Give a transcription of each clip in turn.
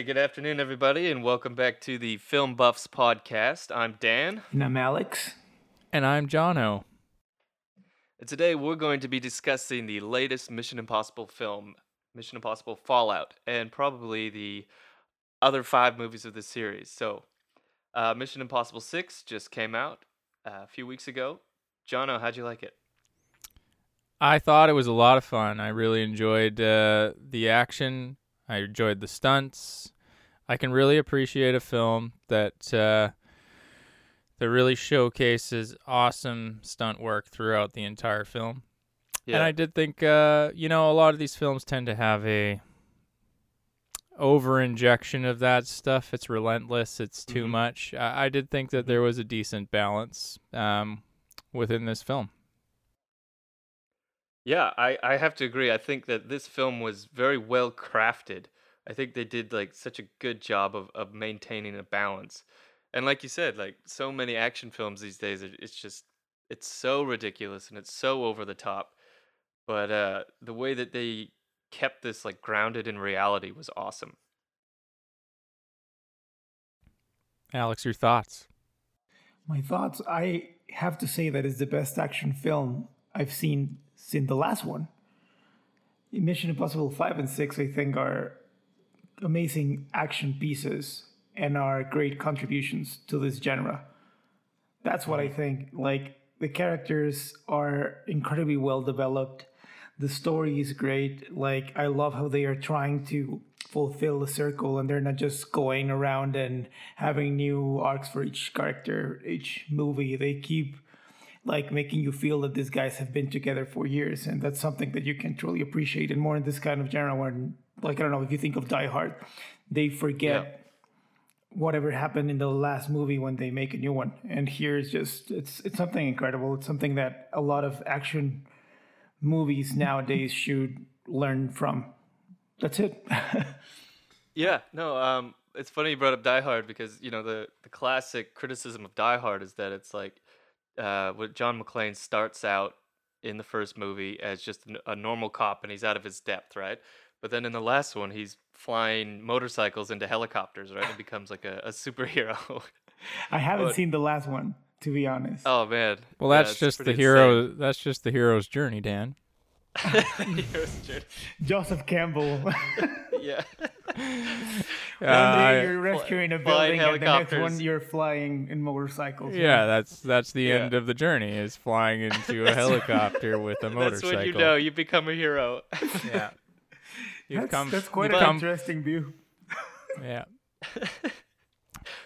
Hey, good afternoon, everybody, and welcome back to the Film Buffs podcast. I'm Dan. And I'm Alex. And I'm Jono. And today we're going to be discussing the latest Mission Impossible film, Mission Impossible Fallout, and probably the other five movies of the series. So, uh, Mission Impossible 6 just came out uh, a few weeks ago. Jono, how'd you like it? I thought it was a lot of fun. I really enjoyed uh, the action. I enjoyed the stunts. I can really appreciate a film that uh, that really showcases awesome stunt work throughout the entire film. Yeah. And I did think, uh, you know, a lot of these films tend to have a over injection of that stuff. It's relentless. It's too Mhm. much. I-, I did think that there was a decent balance um, within this film. Yeah, I, I have to agree. I think that this film was very well crafted. I think they did like such a good job of, of maintaining a balance. And like you said, like so many action films these days, it's just it's so ridiculous and it's so over the top. But uh the way that they kept this like grounded in reality was awesome. Alex, your thoughts? My thoughts I have to say that it's the best action film I've seen since the last one. Mission Impossible 5 and 6, I think, are amazing action pieces and are great contributions to this genre. That's what I mm-hmm. think. Like, the characters are incredibly well developed. The story is great. Like, I love how they are trying to fulfill the circle and they're not just going around and having new arcs for each character, each movie. They keep like making you feel that these guys have been together for years and that's something that you can truly appreciate and more in this kind of genre when like i don't know if you think of die hard they forget whatever happened in the last movie when they make a new one. And here it's just it's it's something incredible. It's something that a lot of action movies nowadays should learn from. That's it. Yeah, no, um, it's funny you brought up Die Hard because you know the the classic criticism of Die Hard is that it's like, uh, what John McClane starts out in the first movie as just a normal cop and he's out of his depth, right? But then in the last one, he's flying motorcycles into helicopters, right? And becomes like a, a superhero. i haven't But- seen the last one to be honest oh man. Well, that's it's just the pretty hero. That's just the hero's journey, Dan. Hero's journey. joseph campbell yeah. One Uh, you're rescuing a building, and the next one you're flying in motorcycles. yeah, that's that's the Yeah. end of the journey is flying into a helicopter with a motorcycle. That's motorcycle. when you know you become a hero. Yeah. You've that's, come, that's quite you've an come- interesting view. Yeah.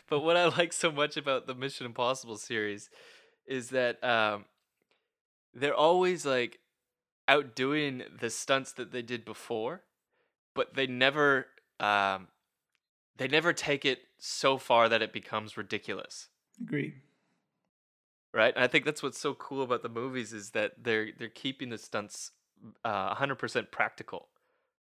but what I like so much about the Mission Impossible series is that um, they're always like outdoing the stunts that they did before, but they never um, they never take it so far that it becomes ridiculous. Agreed. Right, and I think that's what's so cool about the movies is that they're they're keeping the stunts uh, 100% practical.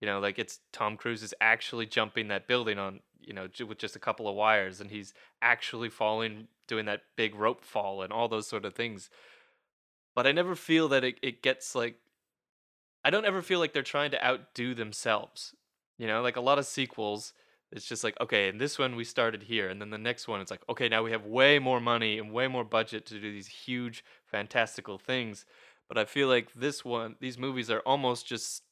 You know, like it's Tom Cruise is actually jumping that building on, you know, with just a couple of wires, and he's actually falling, doing that big rope fall, and all those sort of things. But I never feel that it, it gets like, I don't ever feel like they're trying to outdo themselves. You know, like a lot of sequels, it's just like, okay, in this one we started here, and then the next one it's like, okay, now we have way more money and way more budget to do these huge, fantastical things. But I feel like this one, these movies are almost just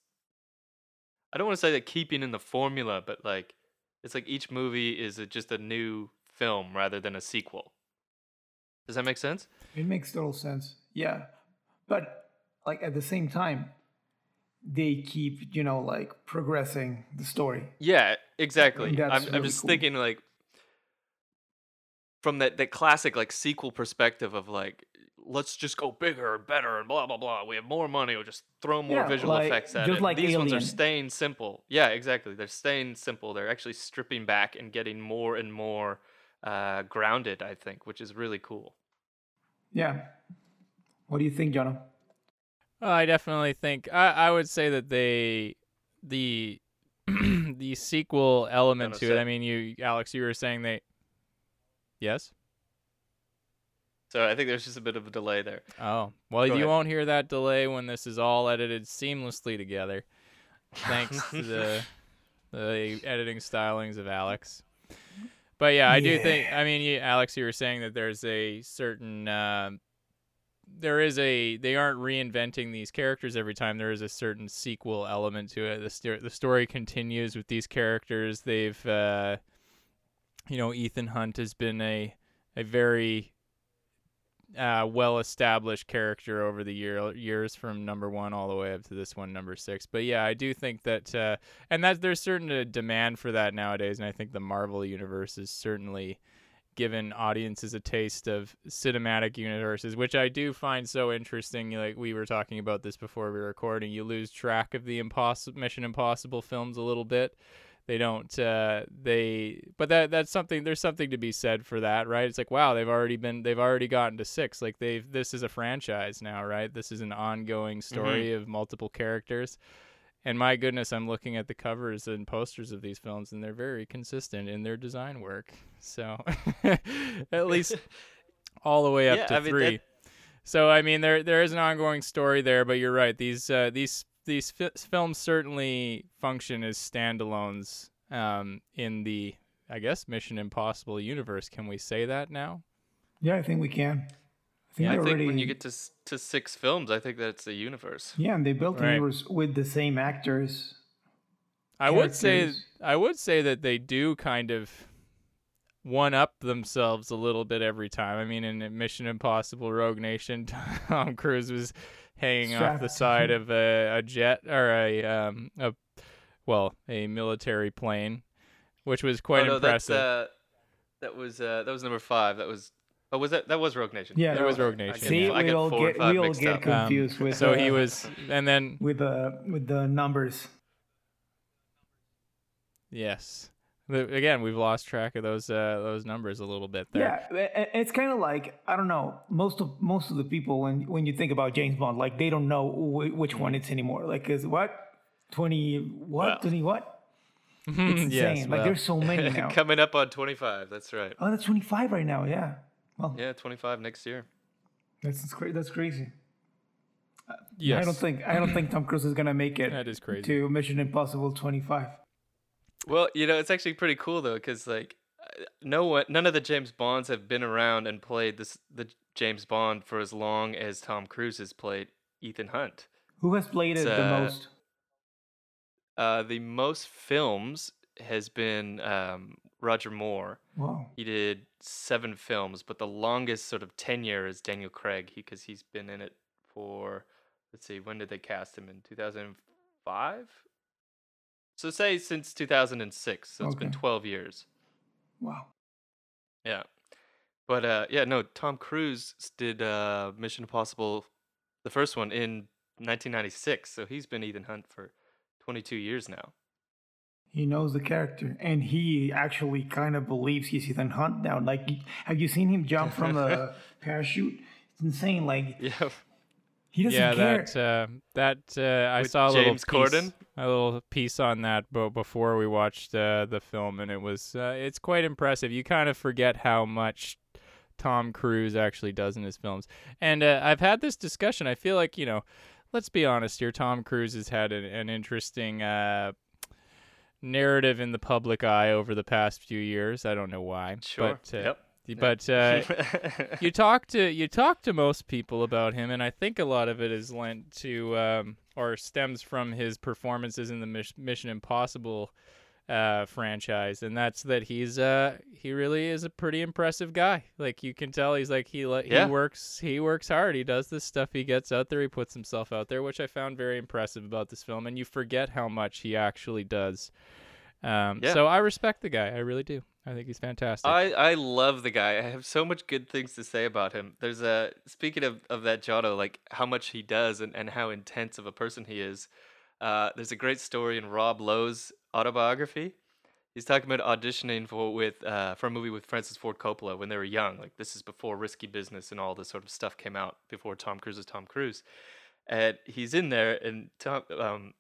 I don't want to say that keeping in the formula, but like it's like each movie is a, just a new film rather than a sequel. Does that make sense? It makes total sense. Yeah. But like at the same time, they keep, you know, like progressing the story. Yeah, exactly. I'm, I'm just cool. thinking like from that that classic like sequel perspective of like let's just go bigger and better and blah blah blah. We have more money. We'll just throw more Yeah, visual like- effects at just it. like These ones are staying simple. Yeah, exactly. They're staying simple. They're actually stripping back and getting more and more uh, grounded. I think, which is really cool. Yeah. What do you think, Jono? I definitely think I, I would say that they the the sequel element Gonna to it. I mean, you Alex, you were saying they. Yes. So I think there's just a bit of a delay there. Oh well, Go you ahead. won't hear that delay when this is all edited seamlessly together, thanks to the the editing stylings of Alex. But yeah, I do think. I mean, you, Alex, you were saying that there's a certain. Uh, there is a. They aren't reinventing these characters every time. There is a certain sequel element to it. The sto- the story continues with these characters. They've. Uh, you know, Ethan Hunt has been a a very uh, well-established character over the year years from number one all the way up to this one number six but yeah i do think that uh, and that there's certain uh, demand for that nowadays and i think the marvel universe is certainly given audiences a taste of cinematic universes which i do find so interesting. Like we were talking about this before we were recording. You lose track of the impossible mission impossible films a little bit. They don't uh they but that that's something there's something to be said for that right? It's like wow they've already been they've already gotten to six. Like they've this is a franchise now right? This is an ongoing story of multiple characters and my goodness i'm looking at the covers and posters of these films and they're very consistent in their design work so at least all the way up Yeah, to I mean, three that- so I mean, there there is an ongoing story there, but you're right. These uh, these these fi- films certainly function as standalones um, in the I guess Mission Impossible universe. Can we say that now? Yeah, I think we can. I think I they think already. when you get to to six films, I think that's a universe. yeah, and they built the Right. universe with the same actors. I would say I would say that they do kind of one up themselves a little bit every time. I mean, in Mission Impossible Rogue Nation, Tom Cruise was hanging off the side of a, a jet or a um a well a military plane, which was quite oh, no, impressive. That's, uh, that was uh, that was number five. That was oh was that that was Rogue Nation? Yeah, It was Rogue Nation. get- See, I we get all get we all get up. Um, confused with. so uh, he was, and then with the with the numbers. yes, again we've lost track of those uh, those numbers a little bit there. Yeah, i- i- it's kind of like I don't know. Most of most of the people when when you think about James Bond, like they don't know wh- which one it's anymore. Like, is what twenty what Well. twenty what? It's insane. yes, like there's so many now. Coming up on twenty five. That's right. oh, that's twenty five right now. Yeah. Well, Yeah, twenty five next year. that's crazy. that's crazy. yes, I don't think I don't think Tom Cruise is gonna make it that is crazy. to Mission Impossible twenty five. Well, you know, it's actually pretty cool though, because like, uh, no one, none of the James Bonds have been around and played this the James Bond for as long as Tom Cruise has played Ethan Hunt. Who has played it the uh, most? Uh, the most films has been um, Roger Moore. Wow. He did seven films, but the longest sort of tenure is Daniel Craig, because he's been in it for, let's see, when did they cast him in 2005? So say since 2006. So it's been 12 years. Wow. Yeah. But uh, yeah, no, Tom Cruise did uh, Mission Impossible, the first one, in 1996. So he's been Ethan Hunt for 22 years now. He knows the character, and he actually kind of believes he's Ethan Hunt now. Like, have you seen him jump from the parachute? It's insane. Like, Yeah. he doesn't yeah, care. that uh, that uh, I With saw a little James piece, Corden? a little piece on that bo- before we watched uh, the film, and it was uh, it's quite impressive. You kind of forget how much Tom Cruise actually does in his films, and uh, I've had this discussion. I feel like you know, let's be honest here. Tom Cruise has had an, an interesting. Uh, narrative in the public eye over the past few years i don't know why Sure. but uh, yep. but uh, you talk to you talk to most people about him, and I think a lot of it is lent to um, or stems from his performances in the Mission Impossible uh, franchise, and that's that he's uh he really is a pretty impressive guy. Like you can tell, he's like he le- Yeah. he works he works hard. He does this stuff. He gets out there. He puts himself out there, which I found very impressive about this film. And you forget how much he actually does. Um, Yeah. So I respect the guy. I really do. I think he's fantastic. I, I love the guy. I have so much good things to say about him. There's a speaking of, of that Giotto, like how much he does and, and how intense of a person he is. Uh, there's a great story in Rob Lowe's autobiography. He's talking about auditioning for with uh, for a movie with Francis Ford Coppola when they were young. Like this is before Risky Business and all this sort of stuff came out. Before Tom Cruise is Tom Cruise, and he's in there, and Tom um,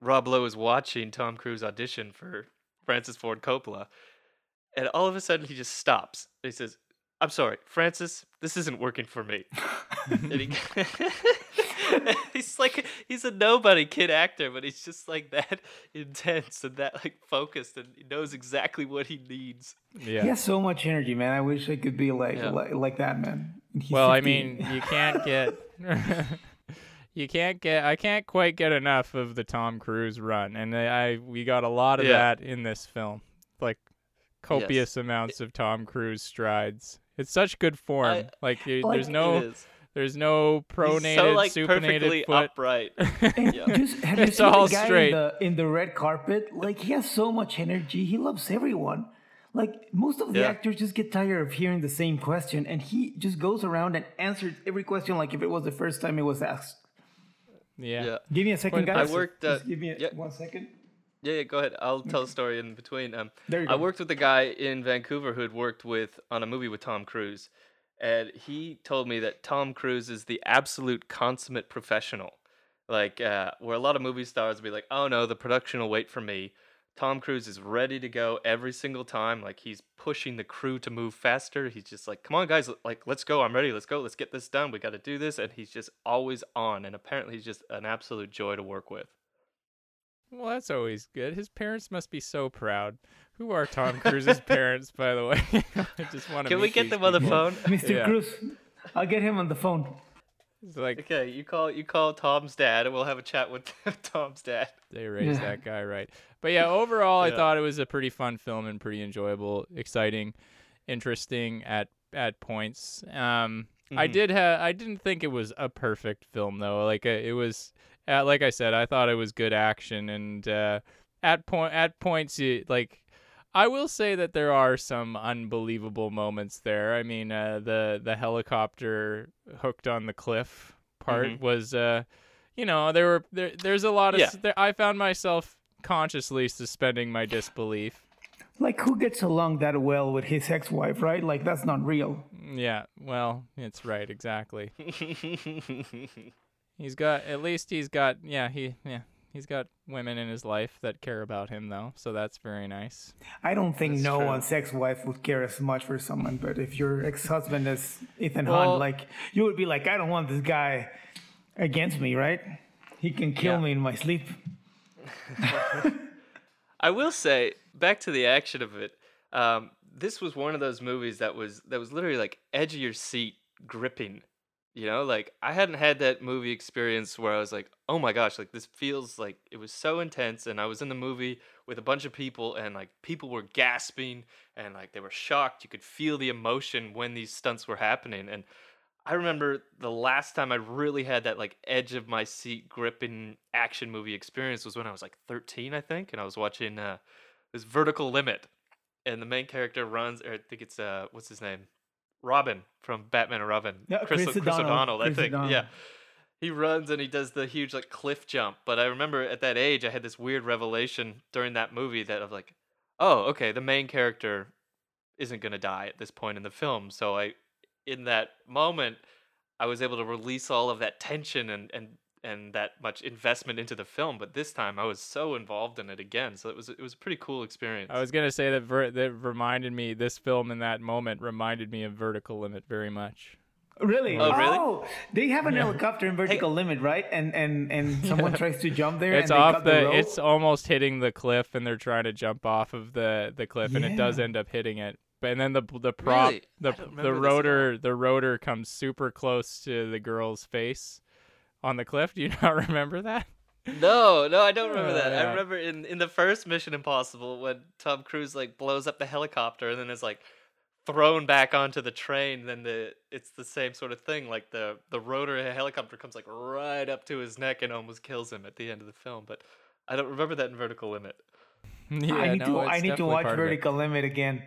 Rob Lowe is watching Tom Cruise audition for Francis Ford Coppola, and all of a sudden he just stops. He says, "I'm sorry, Francis, this isn't working for me." and he, he's like he's a nobody kid actor, but he's just like that intense and that like focused, and he knows exactly what he needs. Yeah. He has so much energy, man. I wish I could be like Yeah. like, like that, man. He's well, I mean, you can't get you can't get I can't quite get enough of the Tom Cruise run, and I, I we got a lot of Yeah. that in this film, like copious amounts of Tom Cruise strides. It's such good form. I- like, you, Like, there's It no is. There's no pronated, He's so like supinated perfectly foot. upright. And Yeah. just have you It's seen all the guy straight. in the in the red carpet? Like he has so much energy. He loves everyone. Like most of the Yeah. actors just get tired of hearing the same question, and he just goes around and answers every question like if it was the first time it was asked. Yeah. Yeah. Give me a second, Well, guys. I worked, uh, Just give me a, yeah. one second. Yeah, yeah, go ahead. I'll tell a story in between. Um, There you I worked with a guy in Vancouver who had worked with on a movie with Tom Cruise, and he told me that Tom Cruise is the absolute consummate professional. Like, uh, where a lot of movie stars be like, "Oh no, the production will wait for me." Tom Cruise is ready to go every single time. Like he's pushing the crew to move faster. He's just like, "Come on, guys! Like, let's go! I'm ready. Let's go! Let's get this done. We got to do this." And he's just always on. And apparently, he's just an absolute joy to work with. Well, that's always good. His parents must be so proud. Who are Tom Cruise's parents, by the way? I just want to. Can we get them on the phone? Mr. Yeah. Cruise, I'll get him on the phone. It's like Okay, you call you call Tom's dad, and we'll have a chat with Tom's dad. They raised Yeah. that guy right. But yeah, overall, I thought it was a pretty fun film and pretty enjoyable, exciting, interesting at at points. Um, I Mhm. did have I didn't think it was a perfect film though. Like uh, it was, uh, like I said, I thought it was good action and uh, at point at points you like. I will say that there are some unbelievable moments there. I mean, uh, the the helicopter hooked on the cliff part Mhm. was, uh, you know, there were there. There's a lot of. Yeah. There, I found myself consciously suspending my disbelief. Like who gets along that well with his ex-wife, right? Like that's not real. Yeah, well, it's right, exactly. He's got at least he's got yeah he yeah he's got women in his life that care about him though, so that's very nice. I don't think That's no true. one's ex-wife would care as much for someone, but if your ex-husband is Ethan Well- Hunt, like you would be like, I don't want this guy against me, right? He can kill Yeah. me in my sleep. I will say, back to the action of it. Um, this was one of those movies that was that was literally like edge of your seat gripping. You know, like I hadn't had that movie experience where I was like, "Oh my gosh, like this feels like it was so intense." And I was in the movie with a bunch of people, and like people were gasping and like they were shocked. You could feel the emotion when these stunts were happening. And I remember the last time I really had that like edge of my seat gripping action movie experience was when I was like 13, I think, and I was watching uh, this Vertical Limit, and the main character runs, or I think it's uh, what's his name, Robin from Batman and Robin, Yeah, Chris, Chris Chris O'Donnell. O'Donnell, I Chris think, O'Donnell. yeah. He runs and he does the huge like cliff jump. But I remember at that age, I had this weird revelation during that movie that of like, oh, okay, the main character isn't gonna die at this point in the film. So I, in that moment, I was able to release all of that tension and and and that much investment into the film. But this time, I was so involved in it again. So it was it was a pretty cool experience. I was gonna say that ver- that reminded me this film in that moment reminded me of Vertical Limit very much. Really? Oh, really? Oh, they have an helicopter in vertical limit, right? And and and someone tries to jump there. It's and they off cut the, the, it's almost hitting the cliff and they're trying to jump off of the the cliff and it does end up hitting it. But and then the the prop Really? the the remember this at all. rotor the rotor comes super close to the girl's face on the cliff. Do you not remember that? No, no, I don't remember that. I remember in in the first Mission Impossible when Tom Cruise like blows up the helicopter and then is like thrown back onto the train. Then the it's the same sort of thing. Like the the rotor helicopter comes like right up to his neck and almost kills him at the end of the film. But I don't remember that in Vertical Limit. yeah, I need no, to I need to watch part of it. Vertical Limit again.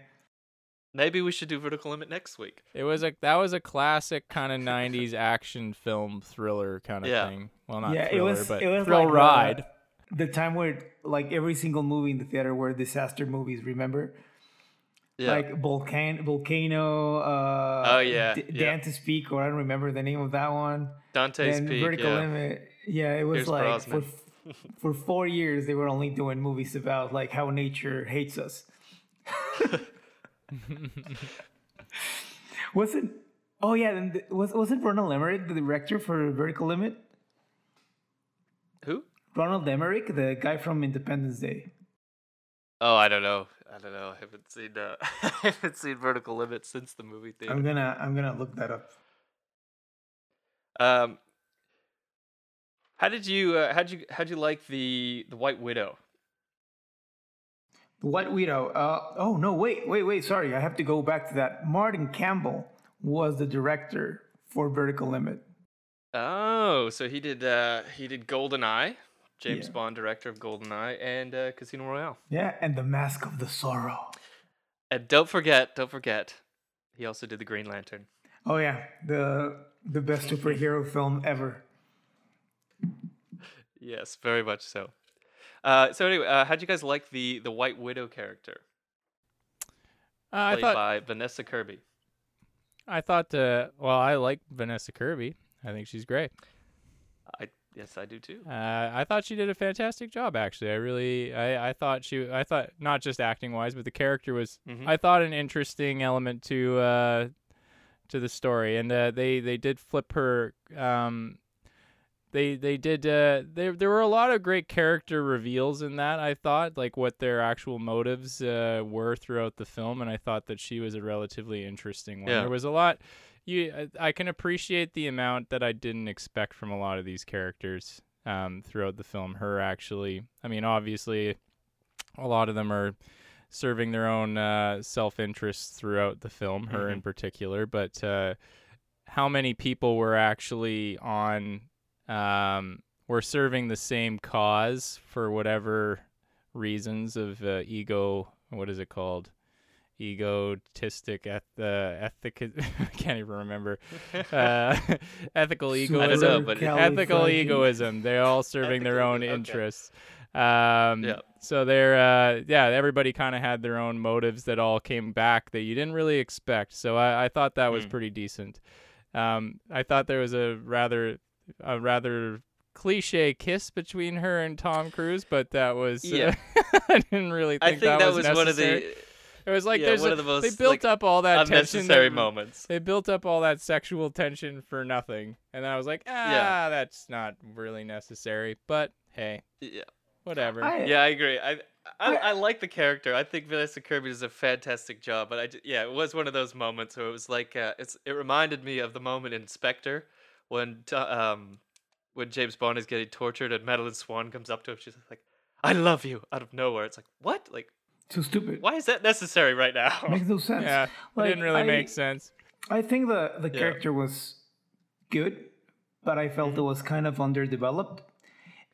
Maybe we should do Vertical Limit next week. It was a that was a classic kind of '90s action film thriller kind of Yeah. thing. Well, not yeah, thriller, it was but it was thrill like uh, ride. the time where like every single movie in the theater were disaster movies. Remember? Yeah. Like Volcan- Volcano. Uh, Oh, yeah, D- yeah. Dante's Peak, or I don't remember the name of that one. Dante's then Peak. Vertical Yeah. Limit. Yeah, it was Pierce like for for four years they were only doing movies about like how nature hates us. wasn't oh yeah, and th- was wasn't Ronald Emmerich the director for Vertical Limit? Who? Ronald Emmerich, the guy from Independence Day. Oh, I don't know. I don't know. I haven't seen uh, I haven't seen Vertical Limit since the movie theater. I'm gonna I'm gonna look that up. Um, how did you uh, how'd you how'd you like the the White Widow? The White know Uh, oh no, wait, wait, wait. Sorry, I have to go back to that. Martin Campbell was the director for Vertical Limit. Oh, so he did uh he did GoldenEye James Yeah. Bond director of GoldenEye and uh, Casino Royale. Yeah, and the Mask of the Zorro. And don't forget, don't forget, he also did the Green Lantern. Oh yeah, the the best superhero film ever. Yes, very much so. Uh, so anyway, uh, how'd you guys like the the White Widow character Uh, I played thought by Vanessa Kirby? I thought uh, well I like Vanessa Kirby. I think she's great. I yes, I do too. Uh, I thought she did a fantastic job. Actually, I really, I, I thought she, I thought not just acting wise, but the character was, Mhm. I thought an interesting element to, uh, to the story, and uh, they they did flip her. Um, they they did. Uh, there there were a lot of great character reveals in that. I thought like what their actual motives uh, were throughout the film, and I thought that she was a relatively interesting one. Yeah. There was a lot. You, I- I can appreciate the amount that I didn't expect from a lot of these characters um, throughout the film. Her actually, I mean, obviously, a lot of them are serving their own uh, self interest throughout the film. Her in particular, but uh, how many people were actually on um, were serving the same cause for whatever reasons of uh, ego? What is it called? Egotistic, eth- uh, ethic. I can't even remember. Uh, ethical egoism know, but ethical Supercalifragi- egoism. They're all serving their own okay. interests. Um, Yeah. So they're, uh, yeah, everybody kind of had their own motives that all came back that you didn't really expect. So I, I thought that was Mm. pretty decent. Um, I thought there was a rather, a rather cliche kiss between her and Tom Cruise, but that was, uh, Yeah. I didn't really I think, think that, was, was one of the It was like yeah, there's one a- of the most they built like, up all that tension. unnecessary that- moments. They built up all that sexual tension for nothing, and I was like, ah, that's not really necessary. But hey, Yeah. whatever. I, Yeah, I agree. I, I I- I like the character. I think Vanessa Kirby does a fantastic job. But I yeah, it was one of those moments where it was like uh, it's it reminded me of the moment in Spectre when um when James Bond is getting tortured and Madeleine Swann comes up to him. She's like, "I love you" out of nowhere. It's like what? Like so stupid. why is that necessary right now? Makes no sense. yeah, Like, it didn't really I- make sense. I think the the Yeah. character was good, but I felt it was kind of underdeveloped,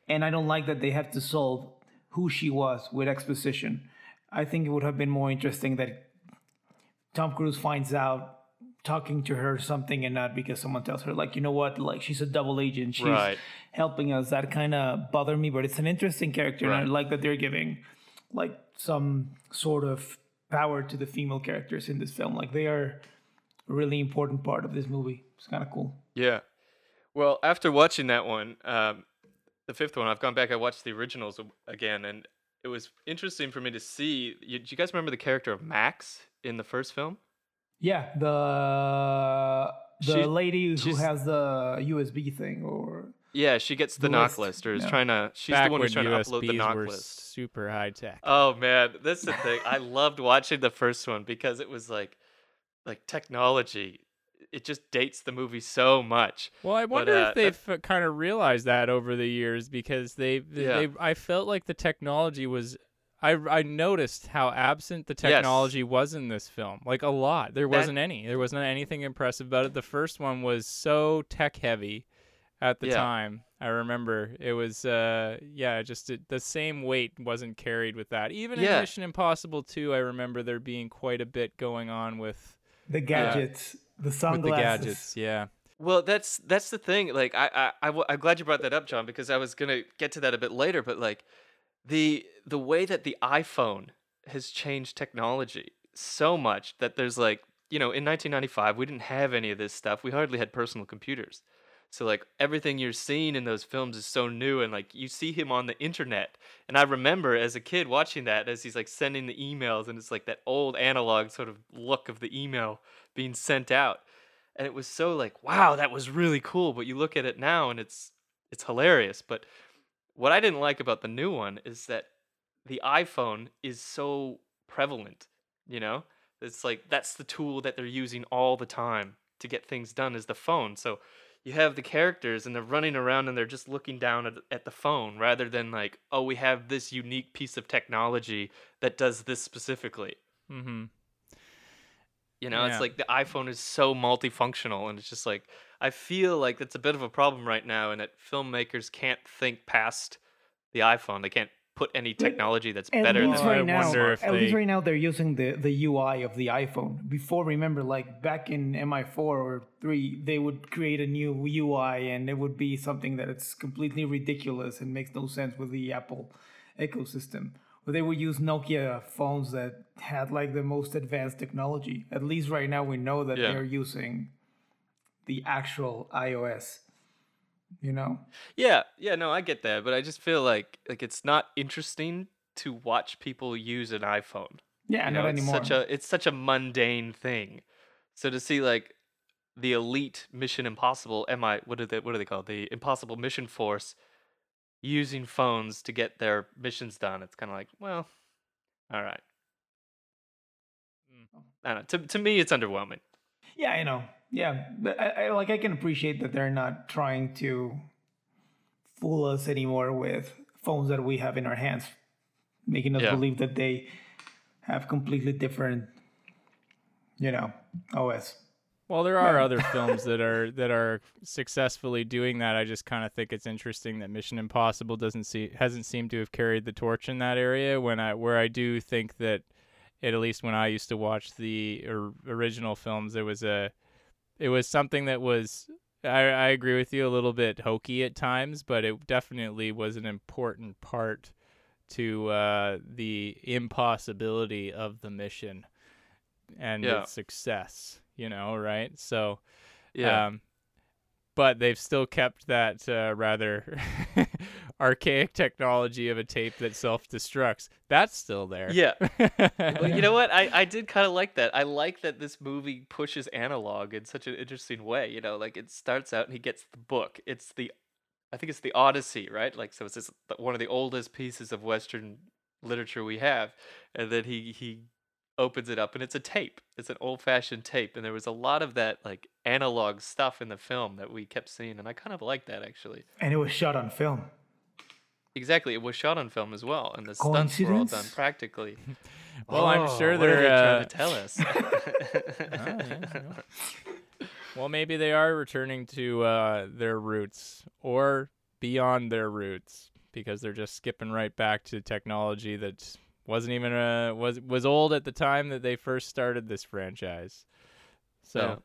and I don't like that they have to solve who she was with exposition. I think it would have been more interesting that Tom Cruise finds out talking to her something and not because someone tells her like you know what like she's a double agent she's Right. helping us that kind of bother me but it's an interesting character and i like that they're giving like some sort of power to the female characters in this film like they are a really important part of this movie it's kind of cool Yeah. Well, after watching that one, um, the fifth one, I've gone back. I watched the originals again, and it was interesting for me to see. You, do you guys remember the character of Max in the first film? Yeah the the She- lady who has the usb thing or Yeah, she gets the, The NOC list, list, or is yeah. trying to. She's Back the one who's trying to upload the USBs NOC were list. super high tech. Oh man, that's the thing. I loved watching the first one because it was like, like technology. It just dates the movie so much. Well, I wonder uh, if they've kind of realized that over the years because they, they, Yeah. they I felt like the technology was. I, I noticed how absent the Yes. technology was in this film. Like a lot. There That- wasn't any. There wasn't anything impressive about it. The first one was so tech heavy at the Yeah. time. I remember it was uh yeah, just it, the same weight wasn't carried with that. Even in Yeah. Mission Impossible 2, I remember there being quite a bit going on with the gadgets the with sunglasses the gadgets. Yeah. Well, that's that's the thing. Like, I, I, I w- I'm glad you brought that up, John, because I was gonna get to that a bit later. But like, the the way that the iPhone has changed technology so much that there's like, you know, in 1995 we didn't have any of this stuff. We hardly had personal computers. So like everything you're seeing in those films is so new, and like you see him on the internet. And I remember as a kid watching that as he's like sending the emails, and it's like that old analog sort of look of the email being sent out and it was so like wow that was really cool but you look at it now and it's it's hilarious but what I didn't like about the new one is that the iPhone is so prevalent, you know? It's like that's the tool that they're using all the time to get things done is the phone. So you have the characters and they're running around and they're just looking down at, at the phone rather than like, oh, we have this unique piece of technology that does this specifically. Mm-hmm. You know, Yeah. it's like the iPhone is so multifunctional, and it's just like I feel like that's a bit of a problem right now, and that filmmakers can't think past the iPhone. They can't put any technology that's At better least than I right now, wonder if at least right now they're using the, the UI of the iPhone. Before, remember, like back in MI4 or 3, they would create a new UI and it would be something that it's completely ridiculous and makes no sense with the Apple ecosystem. Or they would use Nokia phones that had like the most advanced technology. At least right now we know that Yeah. they're using the actual iOS. You know? Yeah, yeah, no, I get that, but I just feel like like it's not interesting to watch people use an iPhone. Yeah, You not know, it's anymore. such a it's such a mundane thing. So to see like the elite Mission Impossible, MI, what are they what are they called? The Impossible Mission Force using phones to get their missions done. It's kind of like, well, all right. Mm. I don't know. To to me, it's underwhelming. Yeah, I know. Yeah, I, I like I can appreciate that they're not trying to fool us anymore with phones that we have in our hands, making us Yeah. believe that they have completely different, you know, OS. Well, there are Yeah. other films that are that are successfully doing that. I just kind of think it's interesting that Mission Impossible doesn't see hasn't seemed to have carried the torch in that area. When I where I do think that, at least when I used to watch the or, original films, there was a it was something that was I, I agree with you a little bit hokey at times, but it definitely was an important part to uh, the impossibility of the mission and Yeah. its success. You know, right? So, Yeah. um, but they've still kept that uh, rather archaic technology of a tape that self-destructs. That's still there. yeah. Well, you know what? I, I did kind of like that. I like that this movie pushes analog in such an interesting way. You know, like it starts out and he gets the book. It's the, I think it's the Odyssey, right? Like so, it's this, one of the oldest pieces of Western literature we have, and then he he opens it up and it's a tape. It's an old fashioned tape, and there was a lot of that like analog stuff in the film that we kept seeing, and I kind of like that actually. And it was shot on film. Exactly, it was shot on film as well, and the stunts were all done practically. Well, I'm Oh, sure what are they're. they trying uh, to tell us. yeah, yeah. Well, maybe they are returning to uh, their roots or beyond their roots because they're just skipping right back to technology that wasn't even uh, was was old at the time that they first started this franchise. So, Yeah.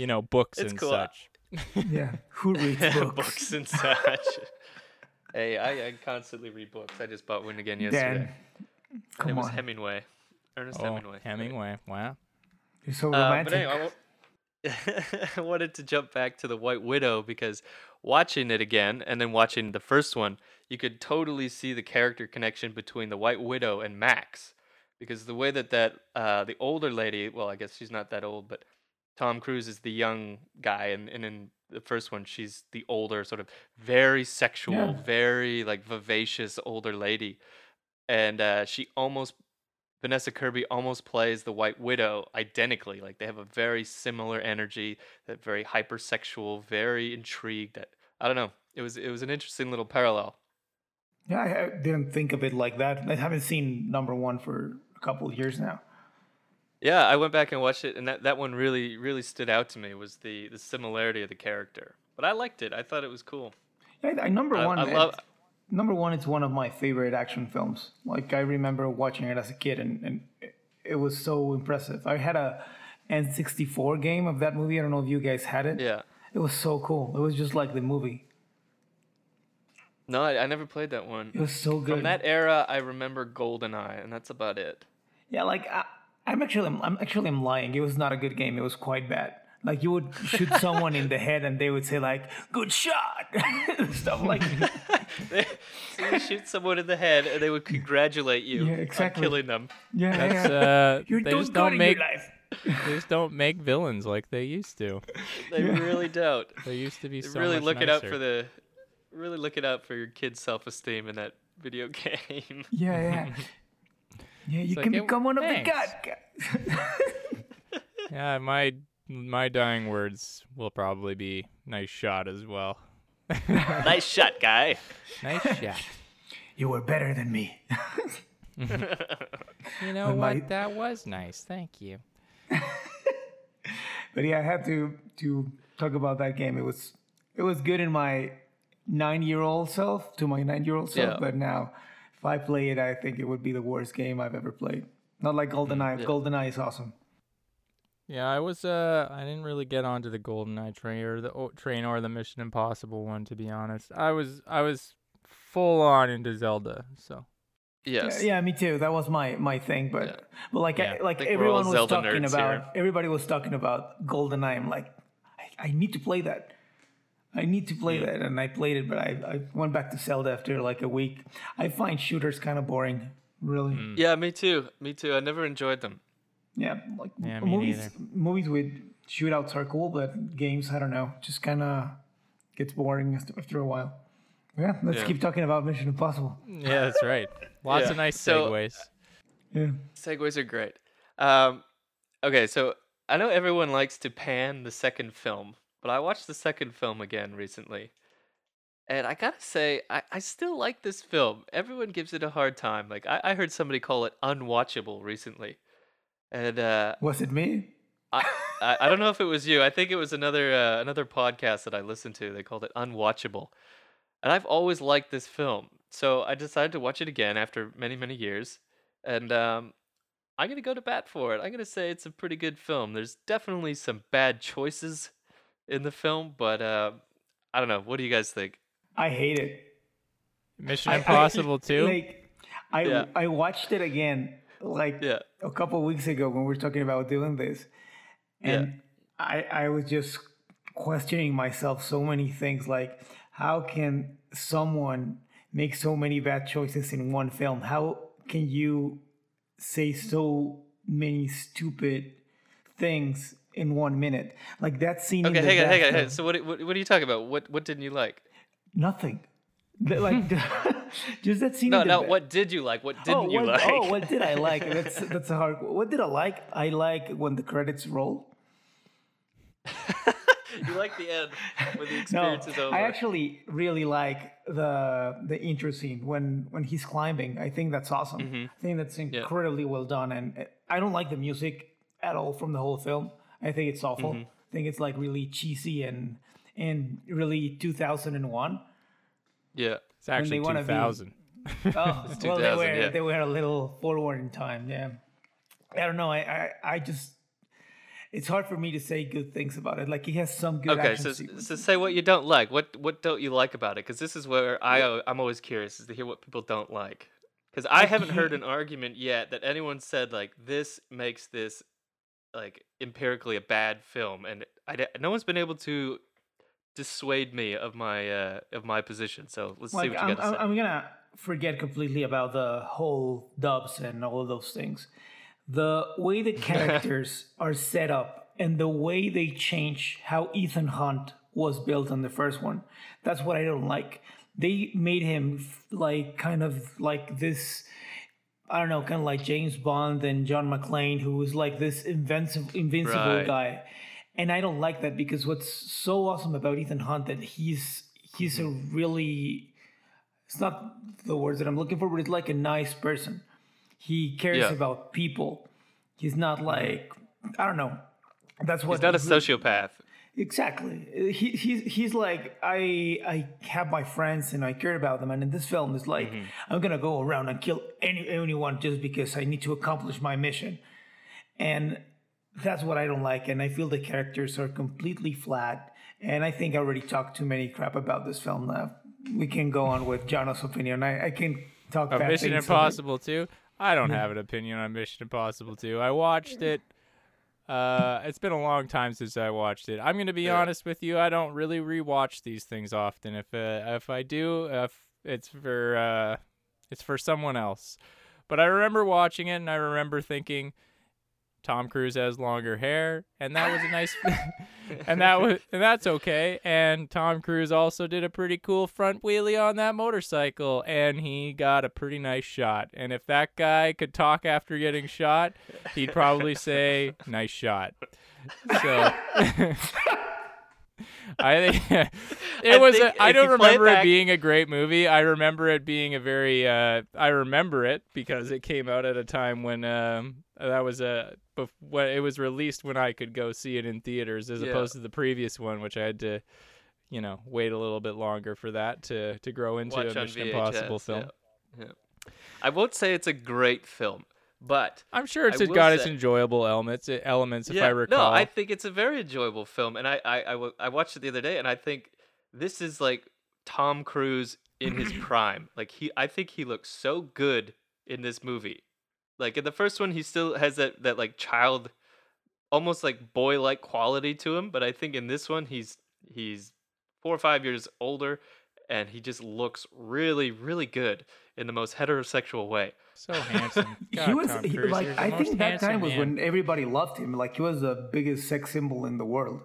you know, books It's and cool. such. Yeah, who reads books? books and such. Hey, I, I constantly read books. I just bought one again yesterday. Dan, and come it was on, Hemingway. Ernest Oh, Hemingway. Hemingway. Wow. you're so Uh, romantic. but anyway, I I wanted to jump back to the White Widow because watching it again and then watching the first one, you could totally see the character connection between the White Widow and Max, because the way that that uh, the older lady, well, I guess she's not that old, but Tom Cruise is the young guy, and, and in the first one, she's the older, sort of very sexual, Yeah. very like vivacious older lady, and uh, she almost Vanessa Kirby almost plays the White Widow identically. Like they have a very similar energy, that very hypersexual, very intrigued. That I don't know. It was it was an interesting little parallel. yeah, I, I didn't think of it like that. I haven't seen number one for a couple of years now. Yeah, I went back and watched it, and that, that one really really stood out to me. Was the the similarity of the character. But I liked it. I thought it was cool. Yeah, I, number I- one. I love- it's- number one. It's one of my favorite action films. Like I remember watching it as a kid, and, and it- it was so impressive. I had a N64 game of that movie. I don't know if you guys had it. Yeah. It was so cool. It was just like the movie. No, I, I never played that one. It was so good. From that era, I remember GoldenEye, and that's about it. Yeah, like I, I'm actually I'm actually I'm lying. It was not a good game. It was quite bad. Like you would shoot someone in the head and they would say like "good shot," stuff like that. They- so you shoot someone in the head, and they would congratulate you Yeah, exactly. on killing them. Yeah, That's yeah. uh, You're they just good don't in make your life. they just don't make villains like they used to. They really don't. They used to be They're so really much looking out for the really looking out for your kid's self-esteem in that video game. Yeah, yeah. Yeah, you like, can "Hey, become one of the thanks." god. Yeah, my my dying words will probably be nice shot as well. nice shot, guy. Nice shot. you were better than me. You know When what? my- That was nice. Thank you. But yeah, I had to to talk about that game. It was it was good in my nine year old self to my nine year old self, Yeah. but now if I play it, I think it would be the worst game I've ever played. Not like GoldenEye. yeah. GoldenEye is awesome. Yeah, I was. Uh, I didn't really get onto the GoldenEye train or the o- train or the Mission Impossible one, to be honest. I was. I was full on into Zelda. So Yes. Yeah, me too. That was my my thing. But Yeah. but like Yeah. I, like think everyone was Zelda talking about here. everybody was talking about GoldenEye. I'm like, I, I need to play that. I need to play that, and I played it, but I, I went back to Zelda after like a week. I find shooters kind of boring, really. Yeah, me too. Me too. I never enjoyed them. Yeah, like Yeah, movies. neither. Movies with shootouts are cool, but games, I don't know, just kind of gets boring after, after a while. Yeah, let's Yeah. keep talking about Mission Impossible. yeah, that's right. Lots Yeah. of nice So- segues. Yeah. Segues are great. Um, okay, so I know everyone likes to pan the second film, but I watched the second film again recently. And I gotta say, I, I still like this film. Everyone gives it a hard time. Like I, I heard somebody call it unwatchable recently. And uh, Was it me? I, I I don't know if it was you. I think it was another uh, another podcast that I listened to. They called it unwatchable. And I've always liked this film. So I decided to watch it again after many, many years. And um, I'm to go to bat for it. I'm to say it's a pretty good film. There's definitely some bad choices in the film, but uh, I don't know. What do you guys think? I hate it. Mission I- I- Impossible too. Like, I Yeah. I watched it again like Yeah. a couple weeks ago when we were talking about doing this, and I I was just questioning myself so many things like how can someone make so many bad choices in one film? How can you say so many stupid things in one minute? Like that scene. Okay, hang on, hang on, hang on. So what, what, what are you talking about? What, what didn't you like? Nothing. The- like just that scene. No, no. What did you like? What didn't oh, you like? Oh, what did I like? That's that's a hard. What did I like? I like when the credits roll. you like the end when the No, experience is over. I actually really like the the intro scene when when he's climbing. I think that's awesome. Mm-hmm. I think that's incredibly well done, and uh, I don't like the music at all from the whole film. I think it's awful. Mm-hmm. I think it's like really cheesy and and really 2001. yeah. It's actually wanna be- 2000. Oh, well, they were yeah. they were a little forward in time. Yeah, I don't know. I, I I just it's hard for me to say good things about it. Like he has some good. Okay, so, sequences. so say what you don't like. What what don't you like about it? Because this is where I I'm always curious is to hear what people don't like. Because I haven't heard an argument yet that anyone said like this makes this like empirically a bad film, and I no one's been able to dissuade me of my uh, of my position. So let's see what you I'm, got to I'm, say. I'm gonna forget completely about the whole dubs and all of those things. The way the characters are set up and the way they change how Ethan Hunt was built on the first one, that's what I don't like. They made him like kind of like this. I don't know, kind of like James Bond and John McClane, who was like this invincible, invincible Right. guy, and I don't like that because what's so awesome about Ethan Hunt that he's he's a mm-hmm. really it's not the words that I'm looking for, but it's like a nice person. He cares Yeah. about people. He's not like I don't know. That's what He's not a sociopath. Exactly. He, he's he's like I I have my friends and I care about them, and in this film it's like Mm-hmm. I'm gonna go around and kill any anyone just because I need to accomplish my mission, and that's what I don't like. And I feel the characters are completely flat. And I think I already talked too many crap about this film. Now we can go on with Jono's opinion. I, I can talk. Uh, bad Mission Impossible 2. I don't have an opinion on Mission Impossible 2. I watched it. Uh, it's been a long time since I watched it. I'm gonna be Yeah. honest with you. I don't really rewatch these things often. If uh, if I do, if it's for uh, it's for someone else. But I remember watching it, and I remember thinking, Tom Cruise has longer hair, and that was a nice, and that was and that's okay. And Tom Cruise also did a pretty cool front wheelie on that motorcycle, and he got a pretty nice shot. And if that guy could talk after getting shot, he'd probably say, "Nice shot." So. I think it I was. think A, I don't play it remember it being a great movie. I remember it being a very. Uh, I remember it because it came out at a time when um, that was a. Bef- when it was released when I could go see it in theaters, as Yeah. opposed to the previous one, which I had to, you know, wait a little bit longer for that to to grow into Watch a on Mission Impossible film. Yeah. yeah. I won't say it's a great film, but I'm sure it's got its enjoyable elements. Elements, if yeah, I recall. no, I think it's a very enjoyable film, and I, I, I, I watched it the other day, and I think this is like Tom Cruise in his prime. Like he, I think he looks so good in this movie. Like in the first one, he still has that that like child, almost like boy like quality to him, but I think in this one, he's he's four or five years older, and he just looks really, really good in the most heterosexual way. so handsome. God, he was he- like you're I think that handsome time was man. when everybody loved him. Like he was the biggest sex symbol in the world.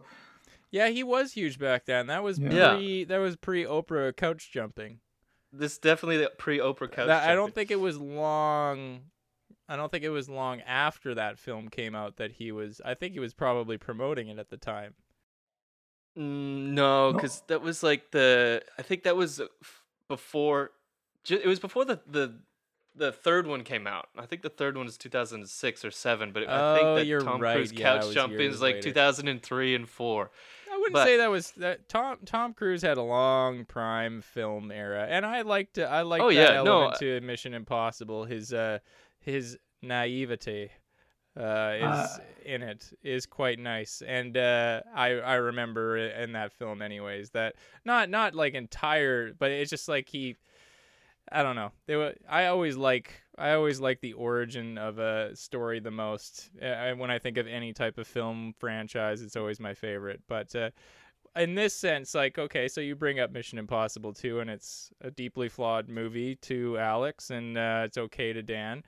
Yeah, he was huge back then. That was Yeah. Yeah. pre. That was pre Oprah couch jumping. This definitely the pre Oprah couch. That, I don't think it was long. I don't think it was long after that film came out that he was. I think he was probably promoting it at the time. Mm, no, No. because that was like the. I think that was uh, before. It was before the the the third one came out. I think the third one is 2006 or seven. But I Oh, think that you're Tom right. Cruise Yeah, couch was jumping is like later. 2003 and four. I wouldn't But- say that was that. Tom Tom Cruise had a long prime film era, and I liked it. I liked Oh, that yeah, no, element to Mission Impossible. His uh, his naivety uh, is Uh, in it is quite nice, and uh, I I remember in that film anyways. That not not like entire, but it's just like he. I don't know. They were. I always like. I always like the origin of a story the most. Uh, I, when I think of any type of film franchise, it's always my favorite. But uh, in this sense, like, okay, so you bring up Mission Impossible 2, and it's a deeply flawed movie to Alex, and uh, it's okay to Dan.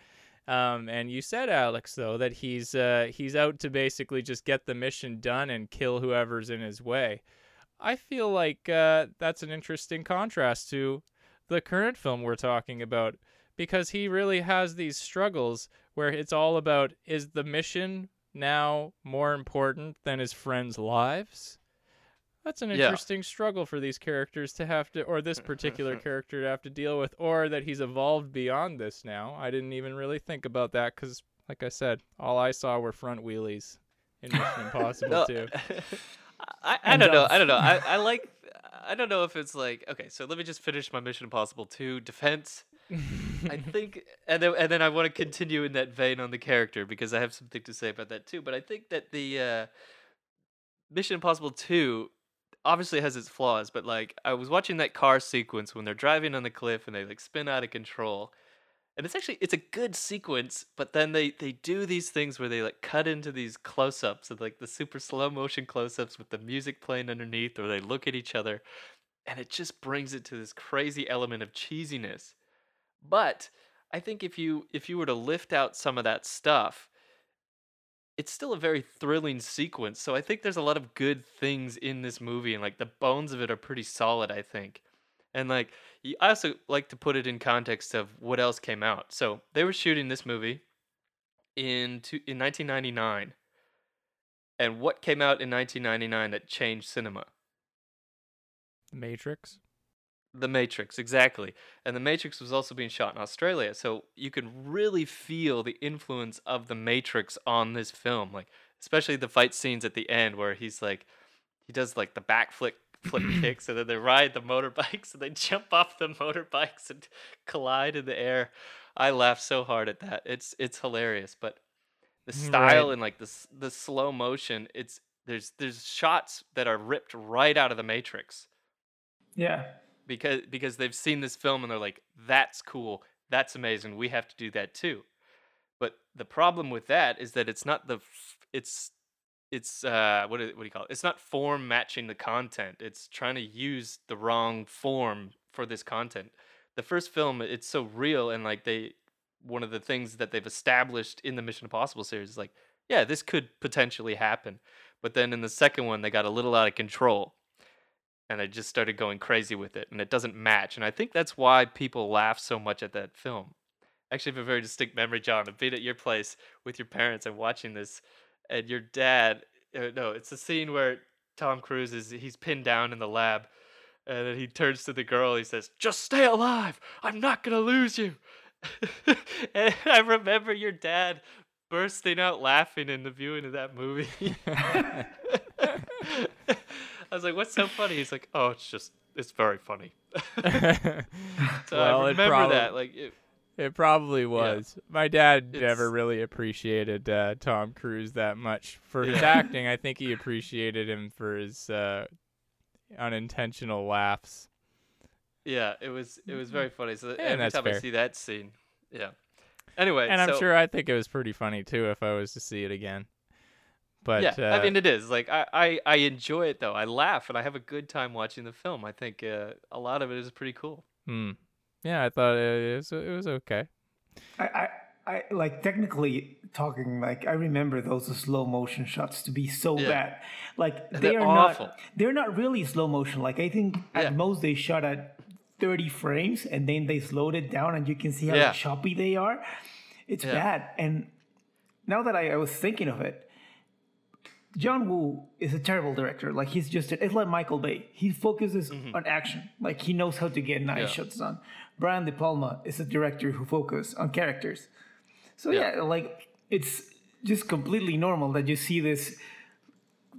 Um, and you said, Alex, though, that he's uh, he's out to basically just get the mission done and kill whoever's in his way. I feel like uh, that's an interesting contrast to the current film we're talking about because he really has these struggles where it's all about is the mission now more important than his friends' lives? That's an Yeah. interesting struggle for these characters to have to, or this particular character to have to deal with, or that he's evolved beyond this now. I didn't even really think about that because, like I said, all I saw were front wheelies in Mission Impossible No, 2. I, I don't know. I don't know. I, I like. I don't know if it's like okay. So let me just finish my Mission Impossible 2 defense. I think, and then and then I want to continue in that vein on the character because I have something to say about that too. But I think that the uh, Mission Impossible Two obviously has its flaws, but like I was watching that car sequence when they're driving on the cliff and they like spin out of control, and it's actually it's a good sequence. But then they they do these things where they like cut into these close ups of like the super slow motion close ups with the music playing underneath, or they look at each other, and it just brings it to this crazy element of cheesiness. But I think if you if you were to lift out some of that stuff, it's still a very thrilling sequence. So I think there's a lot of good things in this movie, and like the bones of it are pretty solid. I think, and like I also like to put it in context of what else came out. So they were shooting this movie in in 1999, and what came out in 1999 that changed cinema? Matrix. The Matrix, exactly. And The Matrix was also being shot in Australia, so you can really feel the influence of The Matrix on this film. Like, especially the fight scenes at the end where he's like, he does like the backflip flip kicks, and then they ride the motorbikes, and they jump off the motorbikes and collide in the air. I laugh so hard at that. It's it's hilarious, but the mm, style Right. and like the the slow motion, it's there's there's shots that are ripped right out of The Matrix Yeah. Because because they've seen this film and they're like that's cool. That's amazing. We have to do that too. But the problem with that is that it's not the f- it's it's uh what what do you call it? It's not form matching the content. It's trying to use the wrong form for this content. The first film it's so real and like they one of the things that they've established in the mission impossible series is like yeah, this could potentially happen. But then in the second one, they got a little out of control, and I just started going crazy with it, and it doesn't match. And I think that's why people laugh so much at that film. Actually, I have a very distinct memory, John, of being at your place with your parents and watching this, and your dad. Uh, no, it's the scene where Tom Cruise is he's pinned down in the lab, and then he turns to the girl. He says, "Just stay alive. I'm not gonna lose you." and I remember your dad bursting out laughing in the viewing of that movie. I was like, "What's so funny?" He's like, "Oh, it's just it's very funny." so Well, I it remember probably- that. Like, it, It probably was. My dad never really appreciated uh, Tom Cruise that much for his Yeah. acting. I think he appreciated him for his uh, unintentional laughs. yeah, it was it was very funny. So Yeah, every time I see that scene, yeah. Anyway, and I'm sure I think it was pretty funny too if I was to see it again. But yeah, uh, I mean it is. Like I, I I enjoy it though. I laugh and I have a good time watching the film. I think uh, a lot of it is pretty cool. hmm. yeah, I thought it was it was okay. I, I, I like technically talking. Like I remember those slow motion shots to be so Yeah. bad. Like they they're are awful. not. They're not really slow motion. Like I think Yeah. at most they shot at thirty frames, and then they slowed it down, and you can see how Yeah. choppy they are. It's Yeah. bad. And now that I, I was thinking of it, John Woo is a terrible director. Like he's just it's like Michael Bay. He focuses on action. Like he knows how to get nice Mm-hmm. Yeah. shots done. Brian De Palma is a director who focuses on characters. So Yeah. yeah. like it's just completely normal that you see this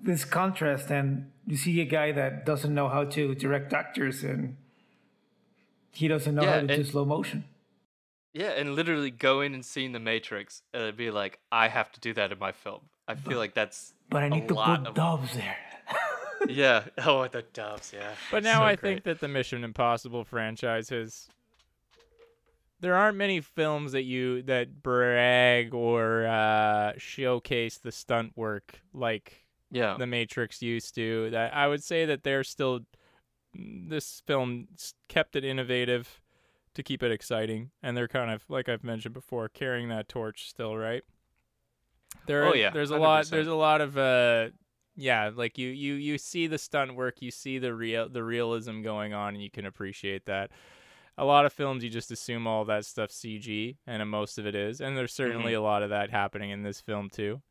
this contrast and you see a guy that doesn't know how to direct actors and he doesn't know Yeah, how to do slow motion. Yeah, and literally going and seeing The Matrix and be like, I have to do that in my film. I feel like that's But I need to lot put of- dubs there. yeah. Oh, the doves, yeah. But now So I great. think that the Mission Impossible franchise has there aren't many films that you that brag or uh, showcase the stunt work like yeah, the Matrix used to. That I would say that they're still this film kept it innovative to keep it exciting, and they're kind of like I've mentioned before, carrying that torch still, right? There, Oh, yeah, there's a lot. 100%. There's a lot of uh, yeah, like you you you see the stunt work, you see the real the realism going on, and you can appreciate that. A lot of films, you just assume all that stuff CG, and uh, most of it is, and there's certainly a lot of that happening in this film too.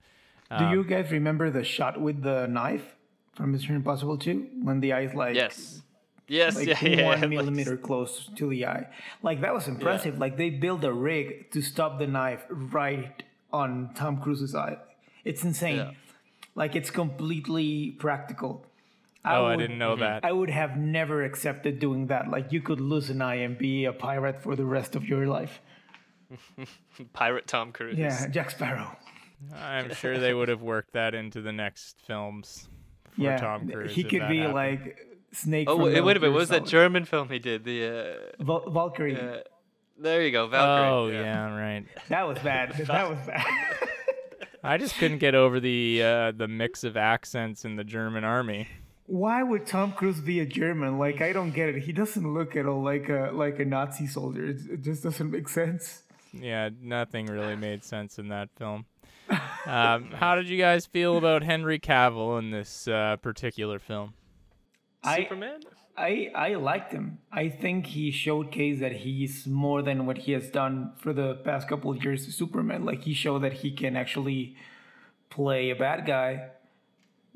Do Um, you guys remember the shot with the knife from Mission Impossible 2 when the eye's like yes, yes, like yeah, yeah. one like- millimeter close to the eye? Like that was impressive. Like they built a rig to stop the knife right on Tom Cruise's eye. It's insane. Yeah. Like it's completely practical. Oh, I didn't know that. I would have never accepted doing that. Like you could lose an eye and be a pirate for the rest of your life. Pirate Tom Cruise. Yeah, Jack Sparrow. I'm sure they would have worked that into the next films for yeah, Tom Cruise. he could be happened. like Snake. Oh, from wait, Metal wait a minute. What was that German film he did? The Val- Valkyrie. uh, uh, there you go, Valkyrie. Oh yeah. right. That was bad. that was bad. I just couldn't get over the uh, the mix of accents in the German army. Why would Tom Cruise be a German? Like I don't get it. He doesn't look at all like a like a Nazi soldier. It, it just doesn't make sense. Yeah, nothing really made sense in that film. Um, how did you guys feel about Henry Cavill in this uh, particular film? I Superman. I I liked him. I think he showcased that he's more than what he has done for the past couple of years to Superman. Like he showed that he can actually play a bad guy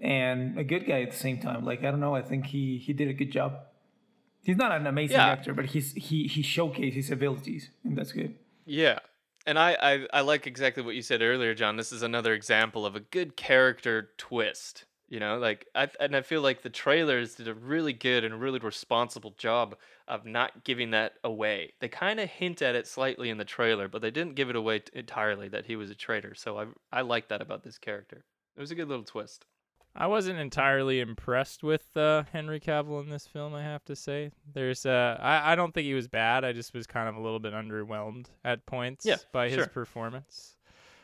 and a good guy at the same time. Like I don't know. I think he he did a good job. He's not an amazing Yeah. actor, but he's he he showcased his abilities, and that's good. Yeah. And I, I, I like exactly what you said earlier, John. This is another example of a good character twist. You know, like I and I feel like the trailers did a really good and really responsible job of not giving that away. They kind of hint at it slightly in the trailer, but they didn't give it away t- entirely that he was a traitor. So I I like that about this character. It was a good little twist. I wasn't entirely impressed with uh, Henry Cavill in this film. I have to say, there's uh, I I don't think he was bad. I just was kind of a little bit underwhelmed at points Yeah, by his sure. performance.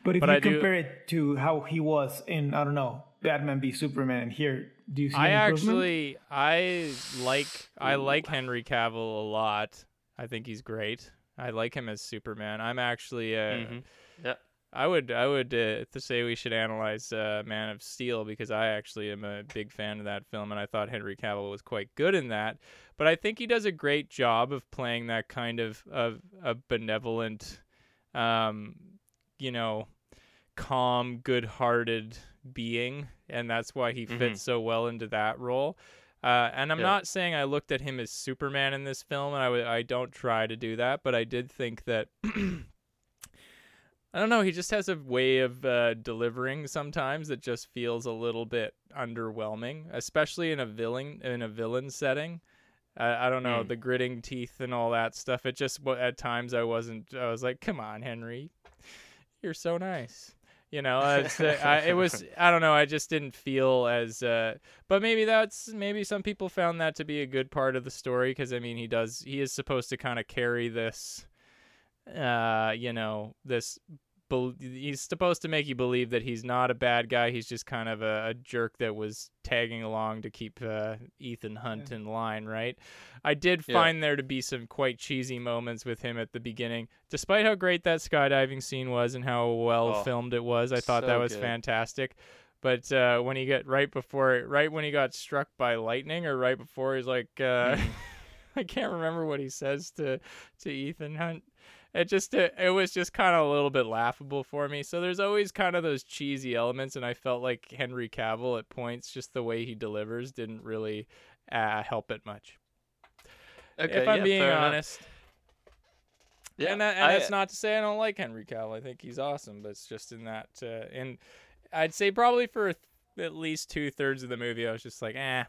But if But you I do- compare it to how he was in I don't know Batman v Superman, and here, do you see? I actually I like I like Henry Cavill a lot. I think he's great. I like him as Superman. I'm actually uh, Mhm. Yeah. I would I would uh, to say we should analyze uh, Man of Steel because I actually am a big fan of that film and I thought Henry Cavill was quite good in that. But I think he does a great job of playing that kind of of a benevolent, um, you know, calm, good-hearted being, and that's why he fits Mhm. so well into that role. Uh, and I'm Yeah. not saying I looked at him as Superman in this film, and I I don't try to do that, but I did think that I don't know. He just has a way of uh, delivering sometimes that just feels a little bit underwhelming, especially in a villain in a villain setting. I, I don't know Mm. the gritting teeth and all that stuff. It just at times I wasn't. I was like, "Come on, Henry, you're so nice." You know, uh, I, it was. I don't know. I just didn't feel as. Uh, but maybe that's maybe some people found that to be a good part of the story because I mean he does. He is supposed to kind of carry this uh, you know, this. Bel he's supposed to make you believe that he's not a bad guy. He's just kind of a, a jerk that was tagging along to keep uh, Ethan Hunt in line, right? I did Yeah. find there to be some quite cheesy moments with him at the beginning, despite how great that skydiving scene was and how well Oh, filmed it was. I thought that was good. fantastic. But uh, when he got right before, right when he got struck by lightning, or right before he's like, uh, Mhm. I can't remember what he says to to Ethan Hunt. It just it, it was just kind of a little bit laughable for me. So there's always kind of those cheesy elements, and I felt like Henry Cavill at points, just the way he delivers, didn't really uh, help it much. Okay, if I'm yeah, being fair enough. honest, Yeah, and that, and I- that's not to say I don't like Henry Cavill. I think he's awesome, but it's just in that, uh, and I'd say probably for at least two thirds of the movie, I was just like, eh,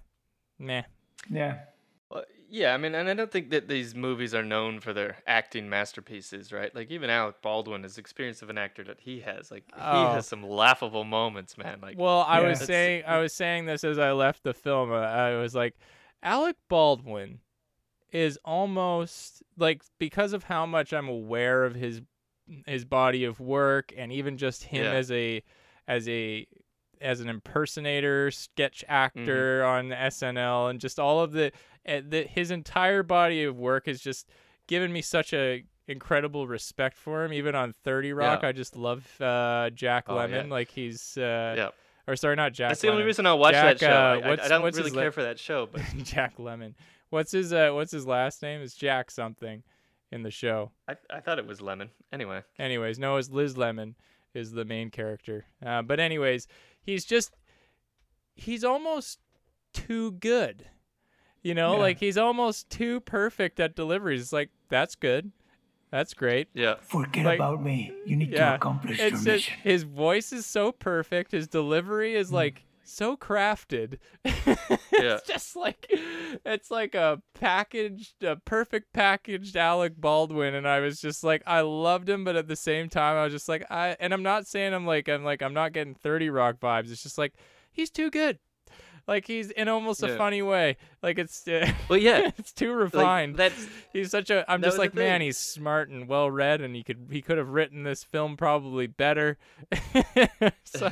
meh. Yeah. Well, yeah, I mean, and I don't think that these movies are known for their acting masterpieces, right? Like even Alec Baldwin, as experience of an actor that he has, like he Oh. has some laughable moments, man. Like, Well, I Yeah. was That's- saying I was saying this as I left the film. uh, I was like, Alec Baldwin is almost like because of how much I'm aware of his his body of work and even just him Yeah. as a as a as an impersonator, sketch Mm-hmm. actor on SNL, and just all of the, uh, the his entire body of work has just given me such a incredible respect for him. Even on Thirty Rock, Yeah. I just love uh, Jack Oh, yeah. Lemon. Like he's uh, yeah, or sorry, not Jack. that's the only reason I'll watch Jack, that show. uh, I- I, don't really care for that show, but Jack Lemon. What's his uh What's his last name? Is Jack something in the show. I, I thought it was Lemon. Anyway, Anyways, no, it's Liz Lemon is the main character. Uh, but anyways, he's just he's almost too good. You know, Yeah. like he's almost too perfect at deliveries. It's like that's good, that's great. yeah, Forget Like- about me. You need Yeah, to accomplish It's your just mission. his voice is so perfect. His delivery is hmm. like so crafted. Yeah. it's just like it's like a packaged, a perfect packaged Alec Baldwin, and I was just like, I loved him, but at the same time, I was just like, I. And I'm not saying I'm like, I'm like, I'm not getting Thirty Rock vibes. It's just like he's too good. Like he's in almost a Yeah. funny way. Like it's, uh, well, yeah, it's too like, refined. that's He's such a. I'm just like, man, thing. he's smart and well read, and he could he could have written this film probably better. so,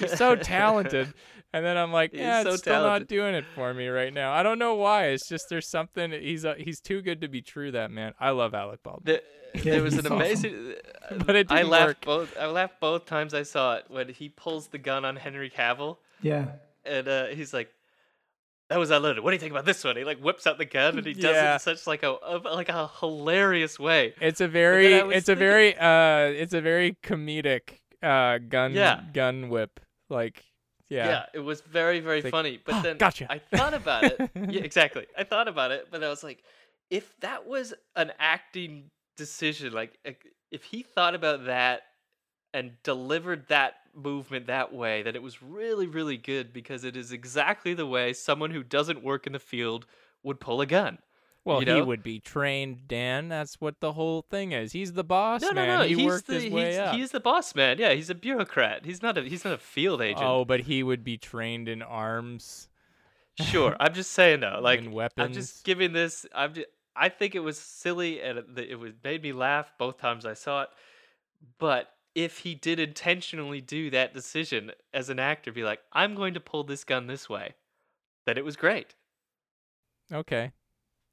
he's so talented, and then I'm like, He's yeah, so it's still not doing it for me right now. I don't know why. It's just there's something. He's uh, he's too good to be true. That man. I love Alec Baldwin. The, Yeah, there was he's an awesome. amazing. But it I didn't laughed work. both. I laughed both times I saw it when he pulls the gun on Henry Cavill, Yeah. And uh, he's like, "That was unloaded. What do you think about this one?" He like whips out the gun, and he does it Yeah. in such like a of- like a hilarious way. It's a very I was it's a very uh it's a very comedic uh gun Yeah. gun whip like Yeah, yeah. it was very very It's like, funny. But "Ah, then gotcha." I thought about it. yeah, exactly. I thought about it, but I was like, if that was an acting decision, like like, if he thought about that and delivered that movement that way, that it was really really good because it is exactly the way someone who doesn't work in the field would pull a gun. Well, you he would be trained, Dan. That's what the whole thing is. He's the boss No, man. no, no. He he's worked the his way he's, up. he's the boss man. Yeah, he's a bureaucrat. He's not a he's not a field agent. oh, but he would be trained in arms Sure, I'm just saying though, like and I'm just giving this. I'm just, I think it was silly and it, it was made me laugh both times I saw it. But if he did intentionally do that decision as an actor, be like, I'm going to pull this gun this way, then it was great. Okay.